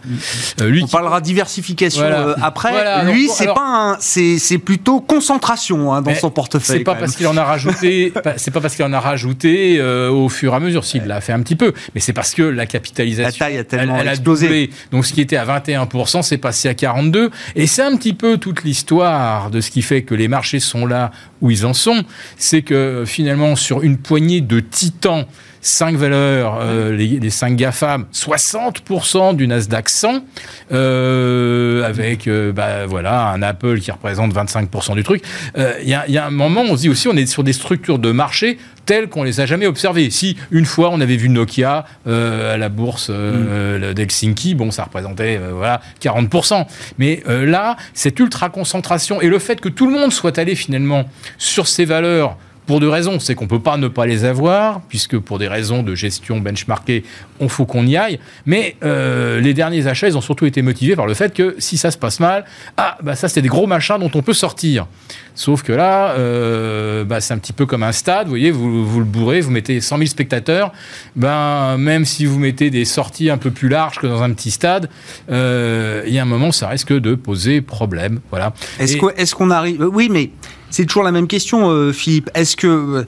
Euh, lui On parlera diversification euh, après. lui, c'est pas c'est plutôt concentration hein, dans son portefeuille. C'est pas, parce qu'il en a rajouté, c'est pas parce qu'il en a rajouté euh, au fur et à mesure. S'il l'a fait un petit peu, mais c'est parce que la capitalisation, la taille a tellement elle, explosé. Donc ce qui était à 21%, c'est passé à 42, et c'est un petit peu tout toute l'histoire de ce qui fait que les marchés sont là où ils en sont, c'est que finalement, sur une poignée de titans, cinq valeurs, euh, les, cinq GAFAM, 60% du Nasdaq 100, euh, avec euh, bah, voilà, un Apple qui représente 25% du truc. Il y, y, a un moment, on se dit aussi, on est sur des structures de marché telles qu'on les a jamais observées. Si une fois on avait vu Nokia à la bourse mm. d'Helsinki, bon, ça représentait voilà 40%. Mais là, cette ultra concentration et le fait que tout le monde soit allé finalement sur ces valeurs pour deux raisons. C'est qu'on ne peut pas ne pas les avoir, puisque pour des raisons de gestion benchmarkée, on faut qu'on y aille. Mais euh, les derniers achats, ils ont surtout été motivés par le fait que si ça se passe mal, ah, bah ça, c'est des gros machins dont on peut sortir. Sauf que là, euh, bah, c'est un petit peu comme un stade. Vous voyez, vous, vous le bourrez, vous mettez 100 000 spectateurs. Ben, même si vous mettez des sorties un peu plus larges que dans un petit stade, euh, il y a un moment, ça risque de poser problème. Voilà. Est-ce qu'on arrive Oui, mais c'est toujours la même question, euh, Philippe. Est-ce que euh,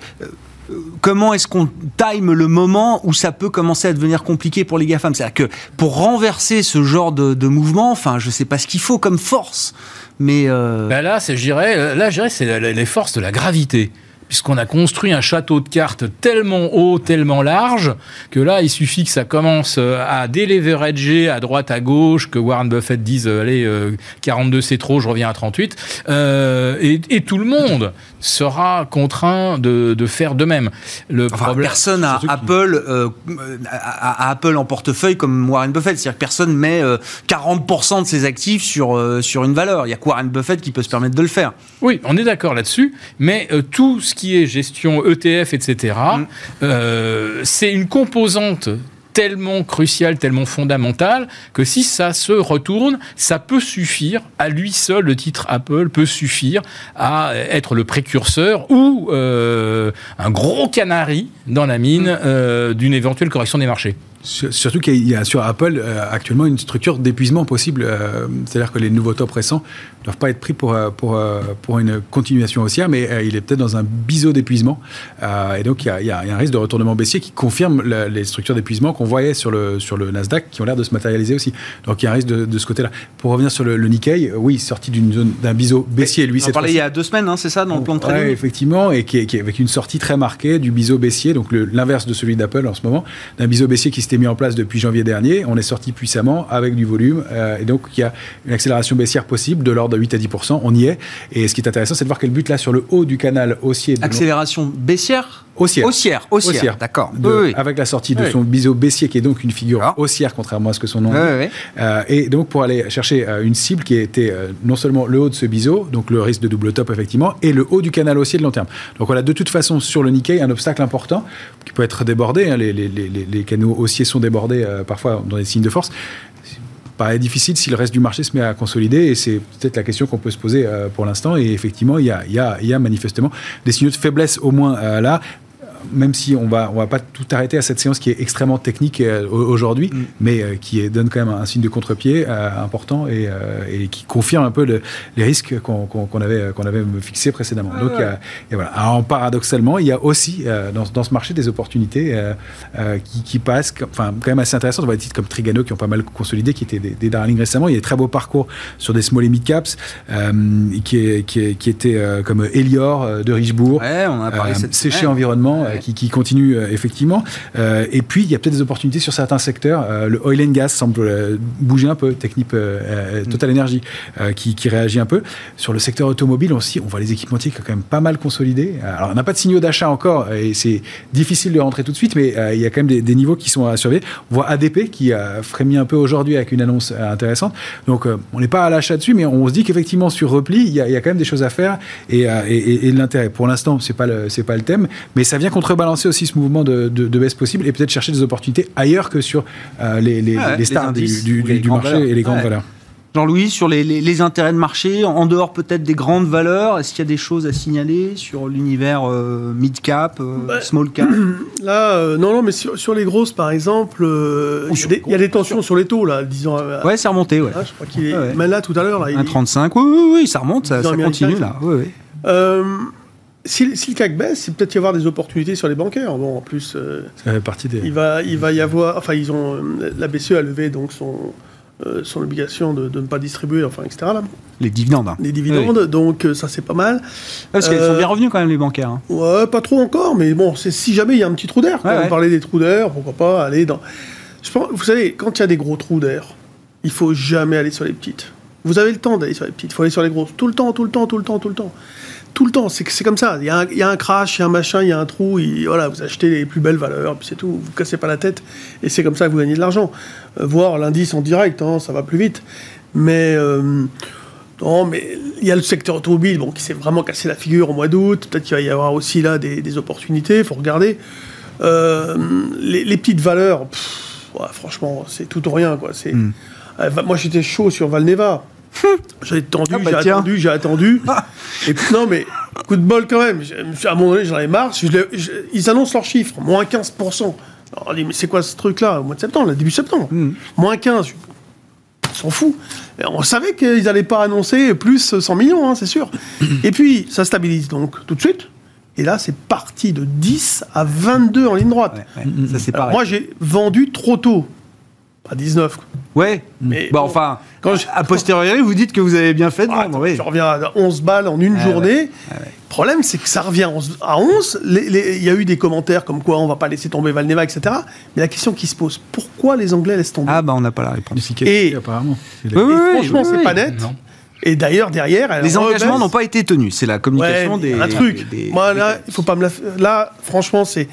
comment est-ce qu'on time le moment où ça peut commencer à devenir compliqué pour les GAFAM? C'est-à-dire que pour renverser ce genre de, mouvement, enfin, je ne sais pas ce qu'il faut comme force, mais... Euh... Ben là, je dirais, là, c'est les forces de la gravité puisqu'on a construit un château de cartes tellement haut, tellement large, que là, il suffit que ça commence euh, à déleverager à droite, à gauche, que Warren Buffett dise, euh, allez, 42 euh, c'est trop, je reviens à 38, et, tout le monde sera contraint de, faire de même. Le problème, personne à Apple, Apple en portefeuille comme Warren Buffett, c'est-à-dire que personne met 40% de ses actifs sur, sur une valeur. Il y a que Warren Buffett qui peut se permettre de le faire. Oui, on est d'accord là-dessus, mais tout ce qui est gestion ETF, etc., mm. euh, c'est une composante tellement cruciale, tellement fondamentale, que si ça se retourne, ça peut suffire, à lui seul, le titre Apple peut suffire à être le précurseur ou euh, un gros canari dans la mine mm. euh, d'une éventuelle correction des marchés. Surtout qu'il y a sur Apple euh, actuellement une structure d'épuisement possible. Euh, c'est-à-dire que les nouveaux tops récents ne doivent pas être pris pour, euh, pour, pour une continuation haussière, mais il est peut-être dans un biseau d'épuisement. et donc il y, a, il y, a, un risque de retournement baissier qui confirme les structures d'épuisement qu'on voyait sur le, sur le Nasdaq qui ont l'air de se matérialiser aussi. Donc il y a un risque de, de ce côté-là. Pour revenir sur le, Nikkei, oui, sorti d'une zone d'un biseau baissier. Lui, on en parlait il y a deux semaines, hein, c'est ça, dans le plan de trading ouais, effectivement, et qui, qui, avec une sortie très marquée du biseau baissier, donc l'inverse de celui d'Apple en ce moment, d'un biseau baissier qui s'était mis en place depuis janvier dernier. On est sorti puissamment avec du volume. Euh, et donc, il y a une accélération baissière possible de l'ordre de 8 à 10 On y est. Et ce qui est intéressant, c'est de voir quel but là sur le haut du canal haussier. Accélération baissière Haussière. Haussière, haussière, d'accord. Avec la sortie de son biseau baissier, qui est donc une figure ah. haussière, contrairement à ce que son nom dit. Euh, et donc, pour aller chercher euh, une cible qui était non seulement le haut de ce biseau, donc le risque de double top, effectivement, et le haut du canal haussier de long terme. Donc, voilà, de toute façon, sur le Nikkei, un obstacle important qui peut être débordé. Hein. les, les, les, les, canaux haussiers sont débordés euh, parfois dans des signes de force difficile si le reste du marché se met à consolider et c'est peut-être la question qu'on peut se poser euh, pour l'instant. Et effectivement il y, il y a, manifestement des signaux de faiblesse au moins euh, là même si on va, on va pas tout arrêter à cette séance qui est extrêmement technique euh, aujourd'hui, mm. mais euh, qui donne quand même un signe de contre-pied euh, important et, qui confirme un peu les risques qu'on avait, qu'on avait fixés précédemment. Donc, et voilà. Alors, paradoxalement, il y a aussi dans, dans, ce marché des opportunités qui, qui, passent, enfin, quand même assez intéressantes. On voit des titres comme Trigano qui ont pas mal consolidé, qui étaient des, des darlings récemment. Il y a des très beaux parcours sur des small et mid caps qui, qui, qui, étaient comme Elior de Richebourg, ouais, on a parlé Séché Environnement qui, qui, continue effectivement. et puis, il y a peut-être des opportunités sur certains secteurs. le oil and gas semble bouger un peu. Technip mm. Total Energy qui, qui, réagit un peu. Sur le secteur automobile aussi, on voit les équipementiers qui ont quand même pas mal consolidé. Alors, on n'a pas de signaux d'achat encore et c'est difficile de rentrer tout de suite, mais il y a quand même des, des niveaux qui sont à surveiller. On voit ADP qui a frémi un peu aujourd'hui avec une annonce intéressante. Donc, on n'est pas à l'achat dessus, mais on se dit qu'effectivement, sur repli, il y, a, quand même des choses à faire et, et, de l'intérêt. Pour l'instant, c'est pas c'est pas le thème, mais ça vient contrebalancer aussi ce mouvement de, baisse possible et peut-être chercher des opportunités ailleurs que sur les, les, les, stars du, marché et les grandes valeurs. Jean-Louis, sur les, intérêts de marché, en dehors peut-être des grandes valeurs, est-ce qu'il y a des choses à signaler sur l'univers euh, mid-cap, euh, bah, small-cap Là, euh, non, non, mais sur, les grosses, par exemple, il y, a des tensions sur, les taux, là, disons. ouais, c'est remonté, ouais. je crois qu'il est. Mais là, tout à l'heure, là. 1,35, oui, oui, oui, ça remonte, ça, continue, là. Oui, oui. Si, si, le CAC baisse, il peut-être y avoir des opportunités sur les bancaires. Bon, en plus, ça fait partie des... il va, il va y avoir, enfin, ils ont, la BCE a levé donc son, euh, son obligation de, ne pas distribuer, enfin, etc. Là. Les dividendes. Hein. Les dividendes, donc euh, ça c'est pas mal. parce qu'ils sont euh, bien revenus quand même les bancaires. Hein. Ouais, pas trop encore, mais bon, c'est si jamais il y a un petit trou d'air. on parlait des trous d'air, pourquoi pas aller dans. Je pense, vous savez, quand il y a des gros trous d'air, il faut jamais aller sur les petites. Vous avez le temps d'aller sur les petites, il faut aller sur les grosses. Tout le temps, tout le temps, tout le temps, tout le temps tout le temps. C'est comme ça. Il y, a un, il y, a un, crash, il y a un machin, il y a un trou. voilà, vous achetez les plus belles valeurs, puis c'est tout. Vous cassez pas la tête. Et c'est comme ça que vous gagnez de l'argent. Euh, voir l'indice en direct, hein, ça va plus vite. Mais euh, non, mais il y a le secteur automobile, bon, qui s'est vraiment cassé la figure au mois d'août. Peut-être qu'il va y avoir aussi là des, opportunités. Il faut regarder. Euh, les, petites valeurs, franchement, c'est tout ou rien, quoi. C'est. Hmm. moi, j'étais chaud sur Valneva. J'ai attendu, ah bah j'ai attendu, j'ai attendu. Et puis, non, mais coup de bol quand même. À un moment donné, j'en avais marre. ils annoncent leurs chiffres, moins 15%. on dit, mais c'est quoi ce truc-là Au mois de septembre, début septembre. Hmm. Moins 15. On s'en fout. on savait qu'ils n'allaient pas annoncer plus 100 millions, hein, c'est sûr. Et puis, ça stabilise donc tout de suite. Et là, c'est parti de 10 à 22 en ligne droite. moi, j'ai vendu trop tôt. À 19. Ouais, mais bah, enfin, quand je... a posteriori, vous dites que vous avez bien fait de ah, vendre. Je reviens à 11 balles en une journée. Le problème, c'est que ça revient à 11. Il y a eu des commentaires comme quoi on va pas laisser tomber Valneva, etc. Mais la question qui se pose, pourquoi les Anglais laissent tomber? Ah, bah on n'a pas la réponse. Et, apparemment. franchement, c'est pas net. Et d'ailleurs, derrière, les engagements n'ont pas été tenus. C'est la communication des. Un truc. Moi, là, il faut pas me la. Là, franchement, c'est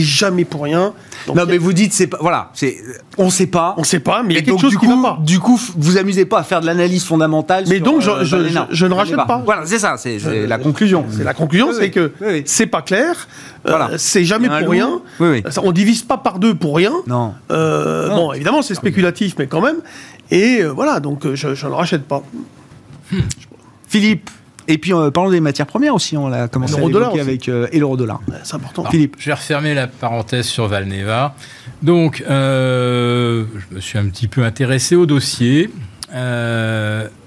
jamais pour rien. non, mais vous dites c'est pas. Voilà, c'est on sait pas. On sait pas, mais il y a quelque chose du qui coup, va pas. Du coup, vous amusez pas à faire de l'analyse fondamentale. Mais donc, je, euh, je, je, ne rachète pas. Voilà, c'est ça. C'est la conclusion. C'est la conclusion, c'est que c'est pas clair. Voilà. c'est jamais pour rien. On divise pas par deux pour rien. Non. Euh, bon, évidemment, c'est spéculatif, mais quand même. Et euh, voilà, donc je ne rachète pas. Philippe, et puis euh, parlons des matières premières aussi, on l'a commencé à évoquer avec euh, et l'euro dollar. c'est important. Philippe, je vais refermer la parenthèse sur Valneva. Donc, euh, je me suis un petit peu intéressé au dossier.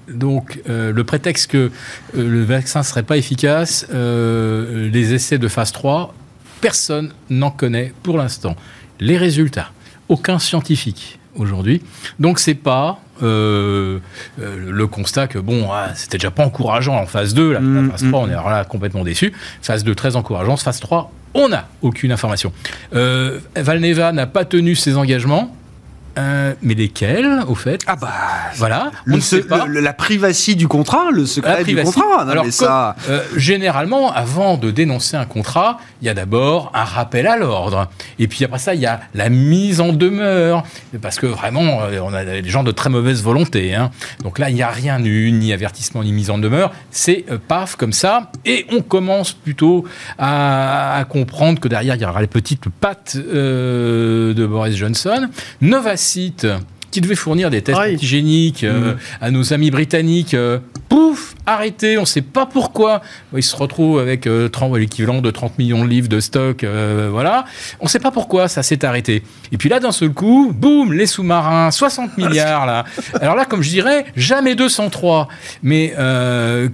donc, le prétexte que le vaccin ne serait pas efficace, les essais de phase 3, personne n'en connaît pour l'instant. Les résultats, aucun scientifique aujourd'hui. Donc, c'est pas euh, euh, le constat que bon, ah, c'était déjà pas encourageant en phase 2, la, mm, phase 3, mm. on est là complètement déçu. Phase 2, très encourageant. Phase 3, on n'a aucune information. Euh, Valneva n'a pas tenu ses engagements. Euh, mais lesquels, au fait Ah bah voilà, on ne sait pas. la privacité du contrat, le secret du contrat. Alors ça... Euh, généralement, avant de dénoncer un contrat, il y a d'abord un rappel à l'ordre, et puis après ça, il y a la mise en demeure, parce que vraiment, euh, on a des gens de très mauvaise volonté. Hein. Donc là, il n'y a rien eu, ni avertissement, ni mise en demeure. C'est paf comme ça, et on commence plutôt à, comprendre que derrière, il y aura les petites pattes de Boris Johnson. Site qui devait fournir des tests antigéniques euh, mm. à nos amis britanniques, euh, pouf, arrêté, on ne sait pas pourquoi. Ils se retrouvent avec euh, l'équivalent de 30 millions de livres de stock, voilà. On ne sait pas pourquoi ça s'est arrêté. Et puis là, d'un seul coup, boum, les sous-marins, 60 milliards là. Alors là, comme je dirais, jamais 203. Mais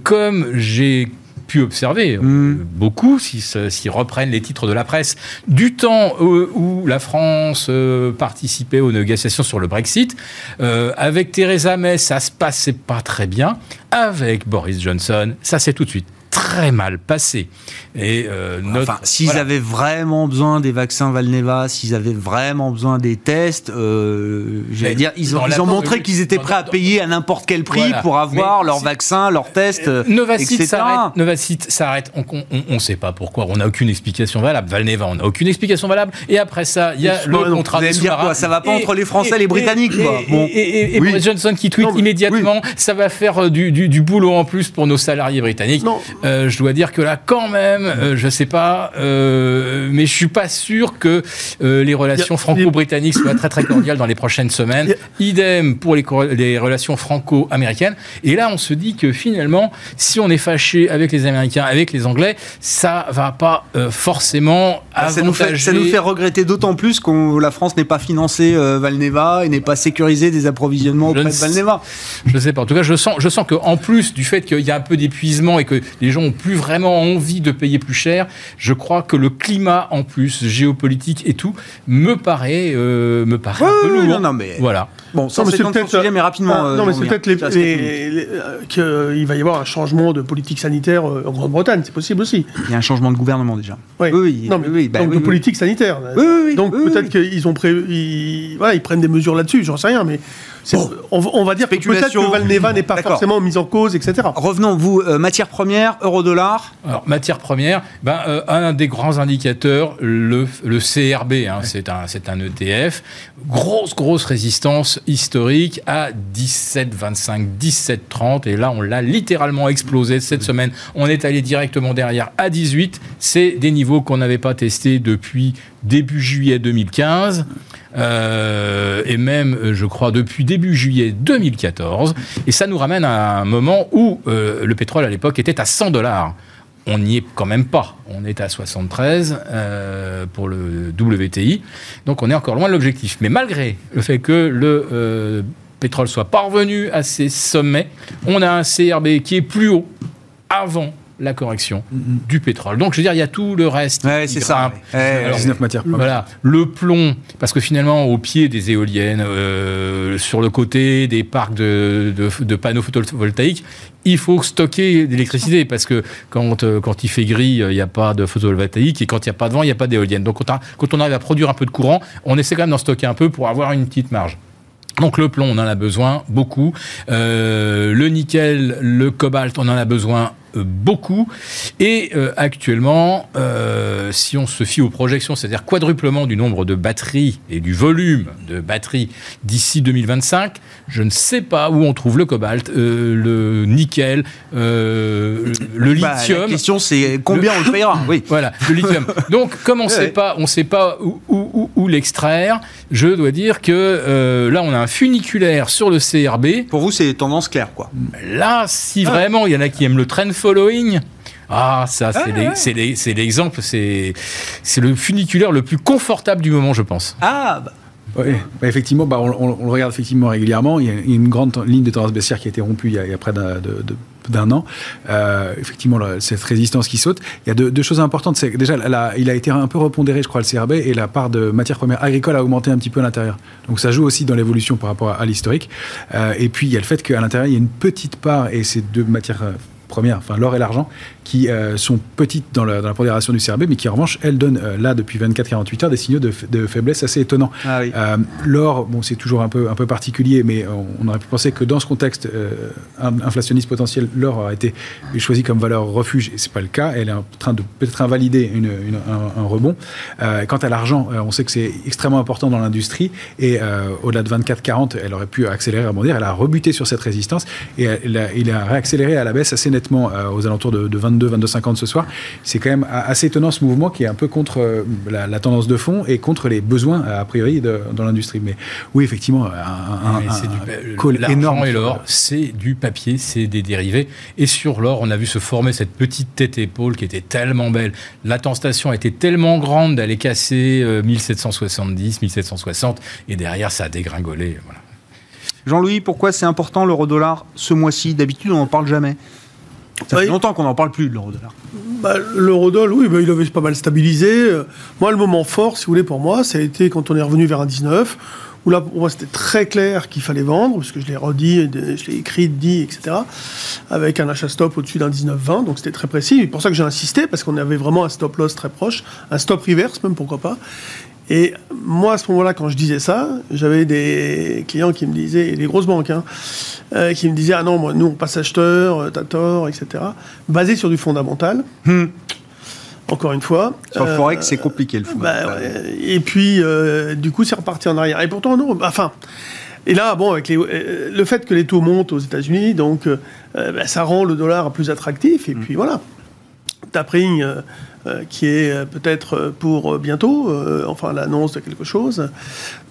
comme j'ai pu observer, euh, mm. beaucoup, s'ils reprennent les titres de la presse, du temps où la France euh, participait aux négociations sur le Brexit. Euh, avec Theresa May, ça se passait pas très bien. Avec Boris Johnson, ça c'est tout de suite très mal passé. Et euh, enfin, s'ils avaient vraiment besoin des vaccins Valneva, s'ils avaient vraiment besoin des tests, euh, j'allais dire, ils ont, ils ont montré qu'ils étaient prêts à payer à n'importe quel prix pour avoir leur vaccin, leur test, euh, Novacite s'arrête. Novacite s'arrête. On ne sait pas pourquoi. On n'a aucune explication valable. Valneva, on n'a aucune explication valable. Et après ça, il y a le contrat vous allez dire quoi? Ça va pas entre les Français et les Britanniques, quoi. Bon. Et, Boris Johnson qui tweet immédiatement, ça va faire du, du, du, boulot en plus pour nos salariés britanniques. Euh, je dois dire que là, quand même, euh, je sais pas, euh, mais je suis pas sûr que les relations franco-britanniques soient très très cordiales dans les prochaines semaines. Idem pour les, les relations franco-américaines. Et là, on se dit que finalement, si on est fâché avec les Américains, avec les Anglais, ça va pas forcément ah, ça nous, fait, ça nous fait regretter d'autant plus que la France n'est pas financée Valneva et n'est pas sécurisée des approvisionnements auprès de Valneva. Je sais pas. En tout cas, je sens, je sens qu'en plus du fait qu'il y a un peu d'épuisement et que les gens ont plus vraiment envie de payer plus cher. Je crois que le climat en plus géopolitique et tout me paraît euh, me paraît un peu lourd. Non, mais voilà. Bon, ça c'est peut-être mais rapidement. Ah, non, mais c'est peut-être euh, qu'il va y avoir un changement de politique sanitaire euh, en Grande-Bretagne, c'est possible aussi. Il y a un changement de gouvernement déjà. Oui, oui, non, mais, oui, bah donc de politique sanitaire. donc peut-être qu'ils ont prévu, ils, voilà, ils prennent des mesures là-dessus, j'en sais rien, mais on, va dire que peut-être que Valneva n'est pas forcément mise en cause, etc. Revenons, vous, euh, matière première, euro-dollar Alors, matière première, ben, euh, un des grands indicateurs, le, le CRB, hein, c'est un, un ETF, grosse, grosse résistance historique à 17,25, 17,30, et là, on l'a littéralement explosé cette semaine. On est allé directement derrière à 18, c'est des niveaux qu'on n'avait pas testés depuis début juillet 2015. Euh, et même, euh, je crois, depuis début juillet 2014. Et ça nous ramène à un moment où euh, le pétrole à l'époque était à 100 dollars. On n'y est quand même pas. On est à 73 pour le WTI. Donc on est encore loin de l'objectif. Mais malgré le fait que le pétrole soit parvenu à ses sommets, on a un CRB qui est plus haut avant la correction du pétrole. Donc, je veux dire, il y a tout le reste. Ouais, c'est ça. 19 matières. Voilà, le plomb, parce que finalement, au pied des éoliennes, euh, sur le côté des parcs de, panneaux photovoltaïques, il faut stocker l'électricité parce que quand, euh, quand il fait gris, il n'y a pas de photovoltaïque et quand il n'y a pas de vent, il n'y a pas d'éolienne. Donc, quand, quand on arrive à produire un peu de courant, on essaie quand même d'en stocker un peu pour avoir une petite marge. Donc le plomb, on en a besoin beaucoup. Euh, le nickel, le cobalt, on en a besoin euh, beaucoup. Et euh, actuellement, euh, si on se fie aux projections, c'est-à-dire quadruplement du nombre de batteries et du volume de batteries d'ici 2025, je ne sais pas où on trouve le cobalt, le nickel, le bah, lithium. la question c'est combien on le payera. Oui. Voilà, le lithium. Donc, comme on ne sait pas, pas où, où, où, l'extraire, je dois dire que là, on a un funiculaire sur le CRB. Pour vous, c'est tendance claire, quoi. Là, si vraiment il y en a qui aiment le train following. Ah, ça, c'est l'exemple, c'est le funiculaire le plus confortable du moment, je pense. Ah, bah. Oui, bah, effectivement, bah, on, le regarde effectivement régulièrement. Il y a une grande ligne de tendance baissière qui a été rompue il y a, près d'un an. Euh, effectivement, cette résistance qui saute. Il y a deux, choses importantes. C'est déjà, il a été un peu repondéré, je crois, le CRB, et la part de matières premières agricoles a augmenté un petit peu à l'intérieur. Donc ça joue aussi dans l'évolution par rapport à, l'historique. Euh, et puis il y a le fait qu'à l'intérieur, il y a une petite part, et ces deux matières enfin l'or et l'argent, qui euh, sont petites dans la, dans pondération du CRB, mais qui en revanche, elles donnent euh, là depuis 24-48 heures des signaux de, faiblesse assez étonnants. Ah euh, l'or, bon, c'est toujours un peu, un peu particulier, mais on, aurait pu penser que dans ce contexte inflationniste potentiel, l'or aurait été choisi comme valeur refuge, et c'est pas le cas. Elle est en train de peut-être invalider une, un, rebond. quant à l'argent, on sait que c'est extrêmement important dans l'industrie, et au-delà de 24-40, elle aurait pu accélérer, rebondir. Elle a rebuté sur cette résistance, et il a réaccéléré à la baisse assez nettement aux alentours de, 22, 22, 50 ce soir. C'est quand même assez étonnant ce mouvement qui est un peu contre euh, la, tendance de fond et contre les besoins, a priori, dans l'industrie. Mais oui, effectivement, un, un, énorme. et l'or, c'est du papier, c'est des dérivés. Et sur l'or, on a vu se former cette petite tête-épaule qui était tellement belle. La tentation était tellement grande d'aller casser 1770, euh, 1760, et derrière, ça a dégringolé. Jean-Louis, pourquoi c'est important l'euro-dollar ce mois-ci? D'habitude, on n'en parle jamais. Ça fait longtemps qu'on n'en parle plus de l'euro-dollar. Bah, L'euro-dollar, oui, bah, il avait pas mal stabilisé. Moi, le moment fort, si vous voulez, pour moi, ça a été quand on est revenu vers un 19, où là, pour moi, c'était très clair qu'il fallait vendre, parce que je l'ai redit, je l'ai écrit, dit, etc., avec un achat stop au-dessus d'un 19,20, donc c'était très précis. C'est pour ça que j'ai insisté, parce qu'on avait vraiment un stop loss très proche, un stop reverse même, pourquoi pas. Et moi, à ce moment-là, quand je disais ça, j'avais des clients qui me disaient, et des grosses banques, hein, euh, qui me disaient Ah non, moi, nous, on passe acheteur, euh, t'as tort, etc. Basé sur du fondamental. Hmm. Encore une fois. Sur le Forex, c'est compliqué le fondamental. Bah, et puis, euh, du coup, c'est reparti en arrière. Et pourtant, non, enfin. Et là, bon, avec le fait que les taux montent aux États-Unis, donc bah, ça rend le dollar plus attractif. Et hmm. puis voilà. T'as pris euh, qui est euh, peut-être pour bientôt, euh, enfin l'annonce de quelque chose.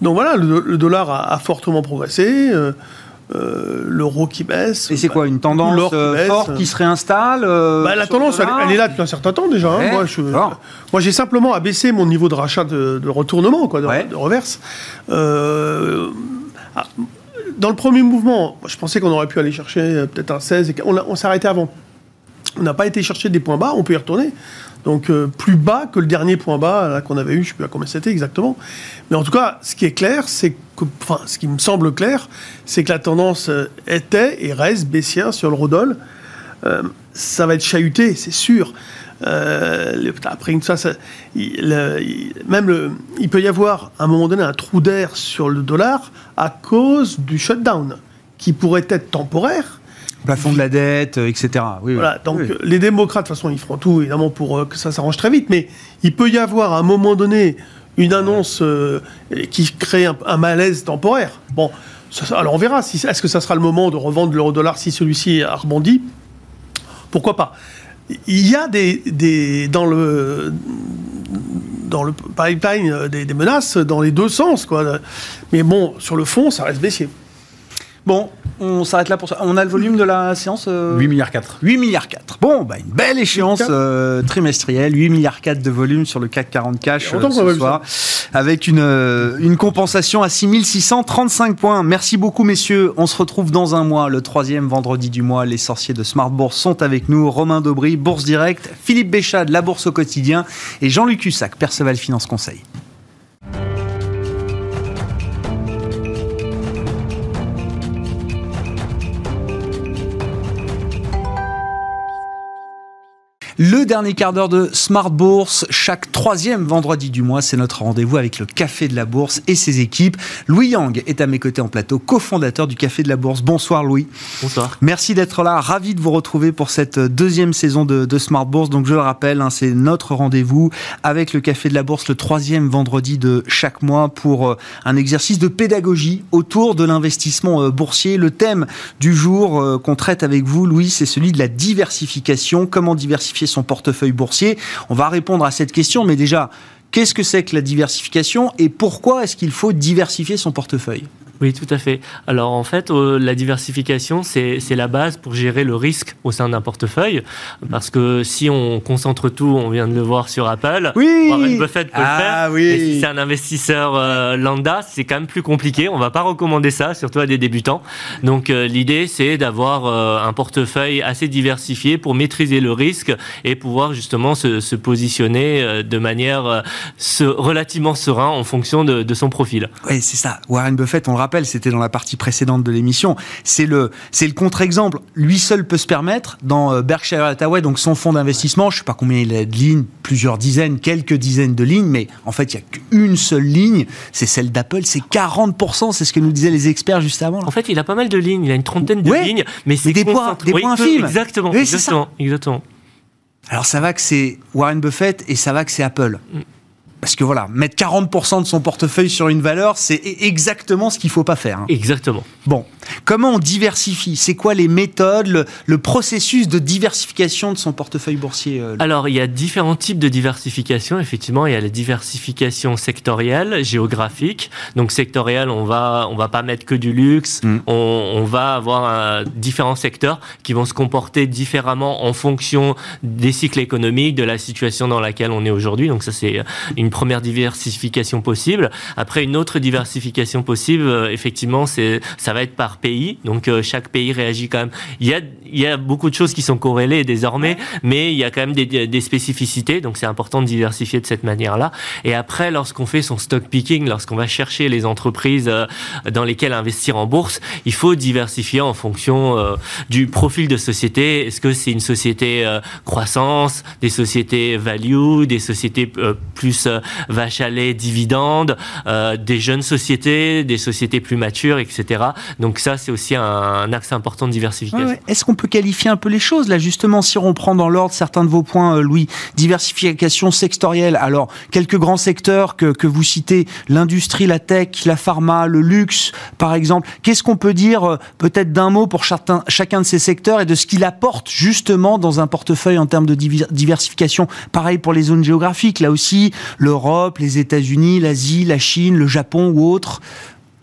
Donc voilà, le, dollar a, fortement progressé. l'euro qui baisse. Et c'est quoi une tendance forte qui se réinstalle bah, La tendance, elle, est là depuis un certain temps déjà. Hein. Moi, j'ai simplement abaissé mon niveau de rachat de, retournement, quoi, de, reverse. Ah, dans le premier mouvement, je pensais qu'on aurait pu aller chercher peut-être un 16, et on, on s'est arrêté avant. On n'a pas été chercher des points bas, on peut y retourner. Donc euh, plus bas que le dernier point bas qu'on avait eu, je ne sais plus à combien c'était exactement. Mais en tout cas, ce qui est clair, c'est que, enfin, ce qui me semble clair, c'est que la tendance euh, était et reste baissière sur le Rodol. Euh, ça va être chahuté, c'est sûr. après même il peut y avoir à un moment donné un trou d'air sur le dollar à cause du shutdown, qui pourrait être temporaire, Plafond de la dette, euh, etc. Oui, voilà, donc les démocrates, de toute façon, ils feront tout, évidemment, pour euh, que ça s'arrange très vite, mais il peut y avoir à un moment donné une annonce euh, qui crée un, malaise temporaire. Bon, alors on verra. Si, Est-ce que ça sera le moment de revendre l'euro-dollar si celui-ci a rebondi Pourquoi pas? Il y a des, des, dans le dans le pipeline des, des menaces dans les deux sens, quoi. Mais bon, sur le fond, ça reste baissier. Bon, on s'arrête là pour ça. On a le volume de la séance 8 euh, milliards 4. 8 milliards 4. Bon, bah, une belle échéance euh, trimestrielle. 8 milliards 4 de volume sur le CAC 40 cash euh, ce soir. Avec une, une compensation à 6635 points. Merci beaucoup, messieurs. On se retrouve dans un mois, le troisième vendredi du mois. Les sorciers de Smart Bourse sont avec nous. Romain Daubry, Bourse Direct. Philippe Béchade, La Bourse au quotidien. Et Jean-Luc Hussac, Perceval Finance Conseil. Le dernier quart d'heure de Smart Bourse, chaque troisième vendredi du mois, c'est notre rendez-vous avec le Café de la Bourse et ses équipes. Louis Yang est à mes côtés en plateau, cofondateur du Café de la Bourse. Bonsoir Louis. Bonsoir. Merci d'être là, ravi de vous retrouver pour cette deuxième saison de, Smart Bourse. Donc je le rappelle, hein, c'est notre rendez-vous avec le Café de la Bourse le troisième vendredi de chaque mois pour euh, un exercice de pédagogie autour de l'investissement euh, boursier. Le thème du jour euh, qu'on traite avec vous, Louis, c'est celui de la diversification. Comment diversifier son portefeuille boursier. On va répondre à cette question, mais déjà, qu'est-ce que c'est que la diversification et pourquoi est-ce qu'il faut diversifier son portefeuille? Oui, tout à fait. Alors en fait, euh, la diversification, c'est la base pour gérer le risque au sein d'un portefeuille. Parce que si on concentre tout, on vient de le voir sur Apple, oui Warren Buffett peut le ah faire. Et si c'est un investisseur euh, lambda, c'est quand même plus compliqué. On va pas recommander ça, surtout à des débutants. Donc euh, l'idée, c'est d'avoir un portefeuille assez diversifié pour maîtriser le risque et pouvoir justement se, se positionner de manière relativement serein en fonction de, de son profil. Oui, c'est ça. Warren Buffett, on le rappelle, c'était dans la partie précédente de l'émission. C'est le, c'est le contre-exemple. Lui seul peut se permettre, dans euh, Berkshire Hathaway, donc son fonds d'investissement, je ne sais pas combien il a de lignes, plusieurs dizaines, quelques dizaines de lignes, mais en fait, il n'y a qu'une seule ligne, c'est celle d'Apple, c'est 40%, c'est ce que nous disaient les experts juste avant. En fait, il a pas mal de lignes, il a une trentaine de lignes, mais c'est des points, des points Exactement, exactement, exactement. Alors ça va que c'est Warren Buffett et ça va que c'est Apple. Mm. Parce que voilà, mettre 40% de son portefeuille sur une valeur, c'est e-, exactement ce qu'il ne faut pas faire. Hein. Exactement. Bon, comment on diversifie? C'est quoi les méthodes, le, processus de diversification de son portefeuille boursier euh, Alors, il y a différents types de diversification. Effectivement, il y a la diversification sectorielle, géographique. Donc, sectorielle, on va, on va pas mettre que du luxe. Mm. On, va avoir euh, différents secteurs qui vont se comporter différemment en fonction des cycles économiques, de la situation dans laquelle on est aujourd'hui. Donc, ça, c'est une première diversification possible. Après, une autre diversification possible, effectivement, c'est ça va être par pays. Donc chaque pays réagit quand même. Il y a il y a beaucoup de choses qui sont corrélées désormais, mais il y a quand même des, des spécificités. Donc c'est important de diversifier de cette manière-là. Et après, lorsqu'on fait son stock picking, lorsqu'on va chercher les entreprises dans lesquelles investir en bourse, il faut diversifier en fonction du profil de société. Est-ce que c'est une société croissance, des sociétés value, des sociétés plus vache à lait, dividendes, des jeunes sociétés, des sociétés plus matures, etc. Donc ça, c'est aussi un, axe important de diversification. Est-ce qu'on peut qualifier un peu les choses là justement si on prend dans l'ordre certains de vos points, euh, Louis? Diversification sectorielle. Alors quelques grands secteurs que, vous citez l'industrie, la tech, la pharma, le luxe, par exemple. Qu'est-ce qu'on peut dire euh, peut-être d'un mot pour chacun, chacun de ces secteurs et de ce qu'il apporte justement dans un portefeuille en termes de diversification? Pareil pour les zones géographiques. Là aussi, les États-Unis, l'Asie, la Chine, le Japon ou autres.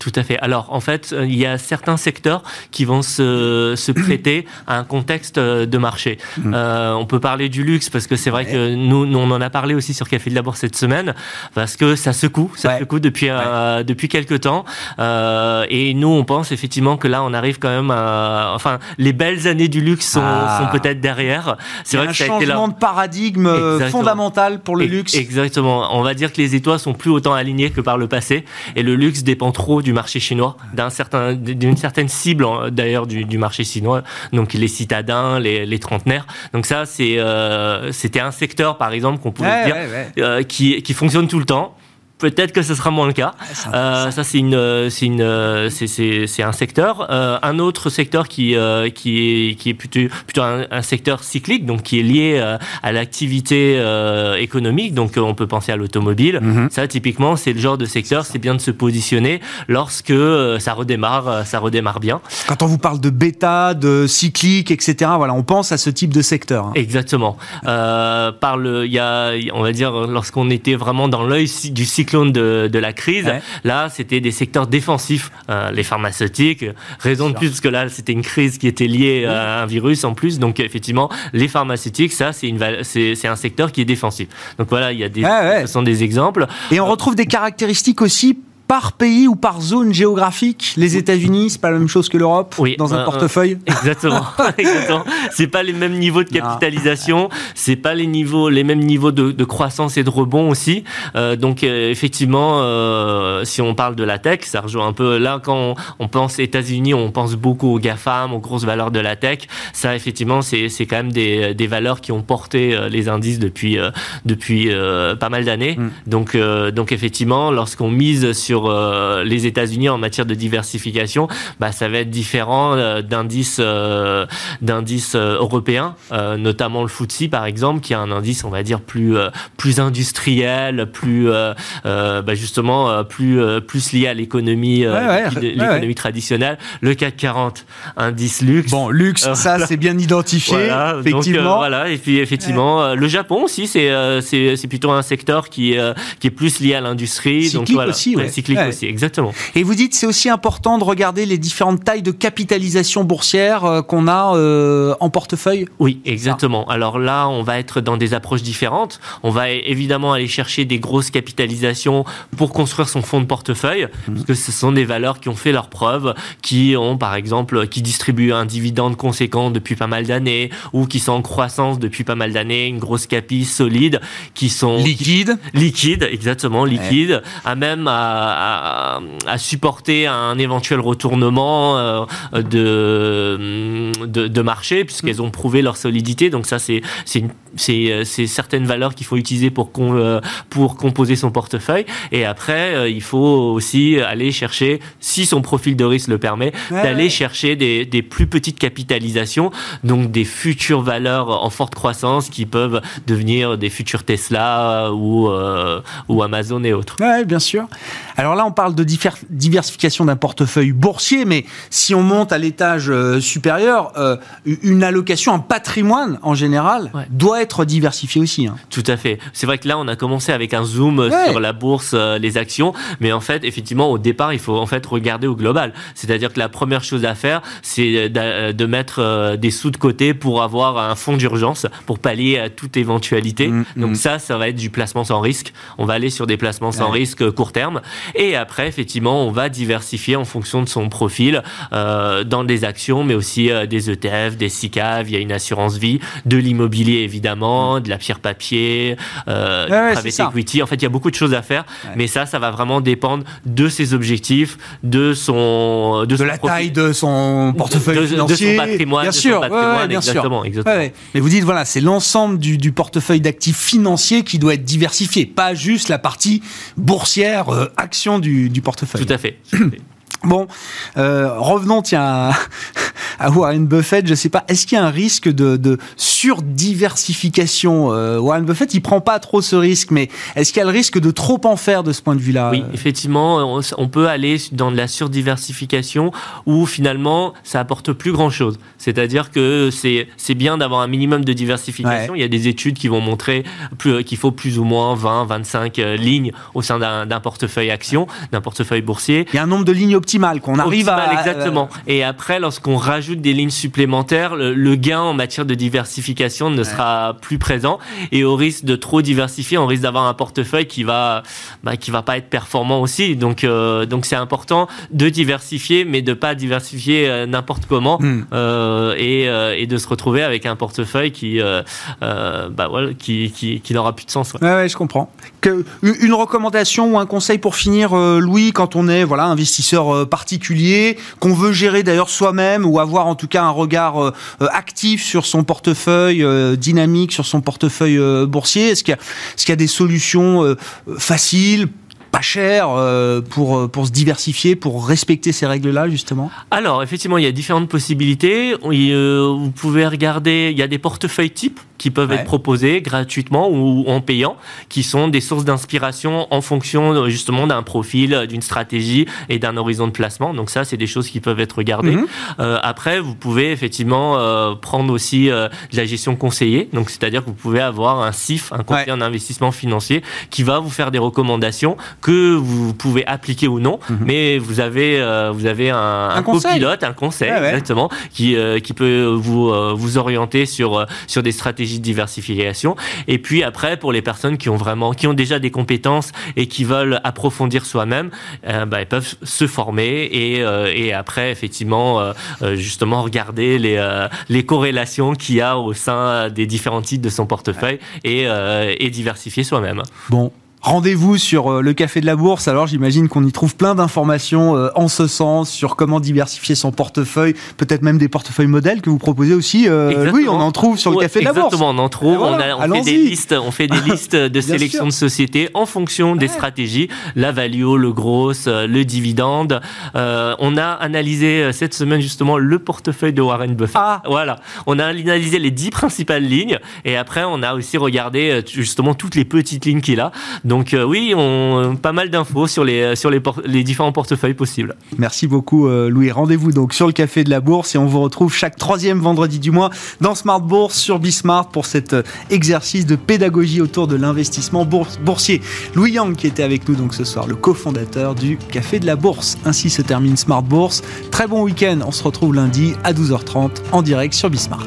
Tout à fait. Alors, en fait, euh, il y a certains secteurs qui vont se, se prêter à un contexte euh, de marché. Mm. Euh, on peut parler du luxe parce que c'est vrai que nous, nous, on en a parlé aussi sur Café de la Bourse cette semaine parce que ça secoue, ça secoue depuis euh, depuis quelques temps. Euh, et nous, on pense effectivement que là, on arrive quand même à, enfin, les belles années du luxe sont, ah. sont peut-être derrière. C'est vrai que ça a été là. changement de paradigme fondamental pour le luxe. Exactement. On va dire que les étoiles sont plus autant alignées que par le passé et le luxe dépend trop du du marché chinois, d'un certain, d'une certaine cible d'ailleurs du, du, marché chinois, donc les citadins, les, les trentenaires. Donc ça, c'est, euh, c'était un secteur par exemple qu'on pouvait dire euh, qui, qui fonctionne tout le temps Peut-être que ce sera moins le cas. Euh, ça, c'est une, c'est une, c'est un secteur. Euh, un autre secteur qui, euh, qui est, qui est plutôt, plutôt un, secteur cyclique, donc qui est lié euh, à l'activité euh, économique. Donc, on peut penser à l'automobile. Mhm. Ça, typiquement, c'est le genre de secteur. C'est bien de se positionner lorsque ça redémarre, ça redémarre bien. Quand on vous parle de bêta, de cyclique, etc. Voilà, on pense à ce type de secteur. Hein. Exactement. par le, il y a, on va dire, lorsqu'on était vraiment dans l'œil du cycle de, la crise. Là, c'était des secteurs défensifs, euh, les pharmaceutiques. Raison de plus parce que là, c'était une crise qui était liée à un virus en plus. Donc effectivement, les pharmaceutiques, ça, c'est une c'est un secteur qui est défensif. Donc voilà, il y a des, ce sont des exemples. Et on retrouve des caractéristiques aussi par pays ou par zone géographique Les États-Unis, c'est pas la même chose que l'Europe oui, dans un euh, portefeuille Exactement. exactement. C'est pas les mêmes niveaux de capitalisation, c'est pas les niveaux, les mêmes niveaux de, de croissance et de rebond aussi. Euh, donc euh, effectivement, euh, si on parle de la tech, ça rejoint un peu là quand on, pense États-Unis, on pense beaucoup aux GAFAM, aux grosses valeurs de la tech. Ça effectivement, c'est c'est quand même des, des valeurs qui ont porté euh, les indices depuis depuis pas mal d'années. Mm. Donc donc effectivement, lorsqu'on mise sur euh, les États-Unis en matière de diversification, bah, ça va être différent euh, d'indices euh, d'indices européens, notamment le FTSE par exemple, qui a un indice, on va dire plus plus industriel, plus bah, justement plus plus lié à l'économie l'économie traditionnelle. Le CAC 40, indice luxe. Bon, luxe, ça c'est bien identifié, effectivement. voilà, et puis effectivement, le Japon aussi, c'est c'est plutôt un secteur qui qui est plus lié à l'industrie. Donc voilà, aussi, aussi, exactement. Et vous dites c'est aussi important de regarder les différentes tailles de capitalisation boursière euh, qu'on a euh, en portefeuille? Oui, exactement. Alors là, on va être dans des approches différentes. On va évidemment aller chercher des grosses capitalisations pour construire son fonds de portefeuille, mmh. parce que ce sont des valeurs qui ont fait leurs preuves, qui ont par exemple, qui distribuent un dividende conséquent depuis pas mal d'années, ou qui sont en croissance depuis pas mal d'années, une grosse capi solide, qui sont... Liquides Liquides, exactement, liquides, à même à, à, supporter un éventuel retournement euh, de, de, marché, puisqu'elles ont prouvé leur solidité. Donc ça, c'est c'est certaines valeurs qu'il faut utiliser pour, euh, pour composer son portefeuille. Et après, euh, il faut aussi aller chercher, si son profil de risque le permet, d'aller chercher des, des, plus petites capitalisations, donc des futures valeurs en forte croissance qui peuvent devenir des futurs Tesla ou, ou Amazon et autres. Oui, bien sûr. Alors là, on parle de diversification d'un portefeuille boursier, mais si on monte à l'étage euh, supérieur, euh, une allocation, un patrimoine en général, doit doit être diversifié aussi. Hein. Tout à fait. C'est vrai que là, on a commencé avec un zoom sur la bourse, euh, les actions, mais en fait, effectivement, au départ, il faut en fait regarder au global. C'est-à-dire que la première chose à faire, c'est de mettre des sous de côté pour avoir un fonds d'urgence pour pallier à toute éventualité. Mm, Donc mm. ça, ça va être du placement sans risque. On va aller sur des placements sans risque court terme. Et après, effectivement, on va diversifier en fonction de son profil euh, dans des actions, mais aussi euh, des ETF, des SICAV, il y a une assurance vie, de l'immobilier évidemment, de la pierre papier, euh, private equity. En fait, il y a beaucoup de choses à faire, mais ça, ça va vraiment dépendre de ses objectifs, de son de, la taille de son portefeuille financier, de son patrimoine, bien sûr, bien exactement, exactement. Mais vous dites voilà, c'est l'ensemble du, du, portefeuille d'actifs financiers qui doit être diversifié, pas juste la partie boursière, euh, du portefeuille. Tout à fait. Bon, euh, revenons tiens à, Warren Buffett. Je sais pas, est-ce qu'il y a un risque de, de surdiversification euh, Warren Buffett, il prend pas trop ce risque, mais est-ce qu'il y a le risque de trop en faire de ce point de vue-là? Oui, effectivement, on, peut aller dans de la surdiversification où finalement ça apporte plus grand-chose. C'est-à-dire que c'est c'est bien d'avoir un minimum de diversification. Il y a des études qui vont montrer qu'il faut plus ou moins 20, 25 euh, lignes au sein d'un portefeuille action, d'un portefeuille boursier. Il y a un nombre de lignes qu'on arrive à exactement. Et après, lorsqu'on rajoute des lignes supplémentaires, le, gain en matière de diversification ne sera plus présent et au risque de trop diversifier, on risque d'avoir un portefeuille qui va bah, qui va pas être performant aussi. Donc euh, donc c'est important de diversifier, mais de pas diversifier euh, n'importe comment hmm. euh, et, et, de se retrouver avec un portefeuille qui bah, voilà, qui, qui, qui n'aura plus de sens. Ouais. Ouais, je comprends. Que, une recommandation ou un conseil pour finir, Louis, quand on est voilà investisseur euh, particulier qu'on veut gérer d'ailleurs soi-même ou avoir en tout cas un regard euh, euh, actif sur son portefeuille dynamique, sur son portefeuille boursier. Est-ce qu'il y, a des solutions faciles pas chères pour, pour se diversifier, pour respecter ces règles-là, justement? Alors, effectivement, il y a différentes possibilités. Vous pouvez regarder, il y a des portefeuilles types qui peuvent être proposés gratuitement ou en payant, qui sont des sources d'inspiration en fonction justement d'un profil, d'une stratégie et d'un horizon de placement. Donc ça, c'est des choses qui peuvent être regardées. Mhm. Euh, après, vous pouvez effectivement euh, prendre aussi euh, de la gestion conseillée. Donc c'est-à-dire que vous pouvez avoir un CIF, un conseiller en investissement financier, qui va vous faire des recommandations que vous pouvez appliquer ou non, mhm. mais vous avez vous avez un, un, copilote, un conseil exactement, qui qui peut vous vous orienter sur sur des stratégies de diversification. Et puis après, pour les personnes qui ont vraiment, qui ont déjà des compétences et qui veulent approfondir soi-même, euh, bah, ils peuvent se former et, euh, et après, effectivement, euh, justement, regarder les, les corrélations qu'il y a au sein des différents titres de son portefeuille et, et diversifier soi-même. Bon, Rendez-vous sur euh, le Café de la Bourse. Alors j'imagine qu'on y trouve plein d'informations euh, en ce sens sur comment diversifier son portefeuille, peut-être même des portefeuilles modèles que vous proposez aussi. Euh, oui, on en trouve sur le Café de la Bourse. Exactement, on en trouve. on, fait des listes, on fait des listes de sélection de sociétés en fonction des stratégies, la value, le gros, le dividende. on a analysé cette semaine justement le portefeuille de Warren Buffett. Ah. Voilà, on a analysé les dix principales lignes et après on a aussi regardé justement toutes les petites lignes qu'il a. Donc euh, oui, on, pas mal d'infos sur les, sur les, différents portefeuilles possibles. Merci beaucoup euh, Louis. Rendez-vous donc sur le Café de la Bourse et on vous retrouve chaque troisième vendredi du mois dans Smart Bourse sur Bismart pour cet euh, exercice de pédagogie autour de l'investissement boursier. Louis Yang qui était avec nous donc ce soir, le cofondateur du Café de la Bourse. Ainsi se termine Smart Bourse. Très bon week-end. On se retrouve lundi à 12h30 en direct sur Bismart.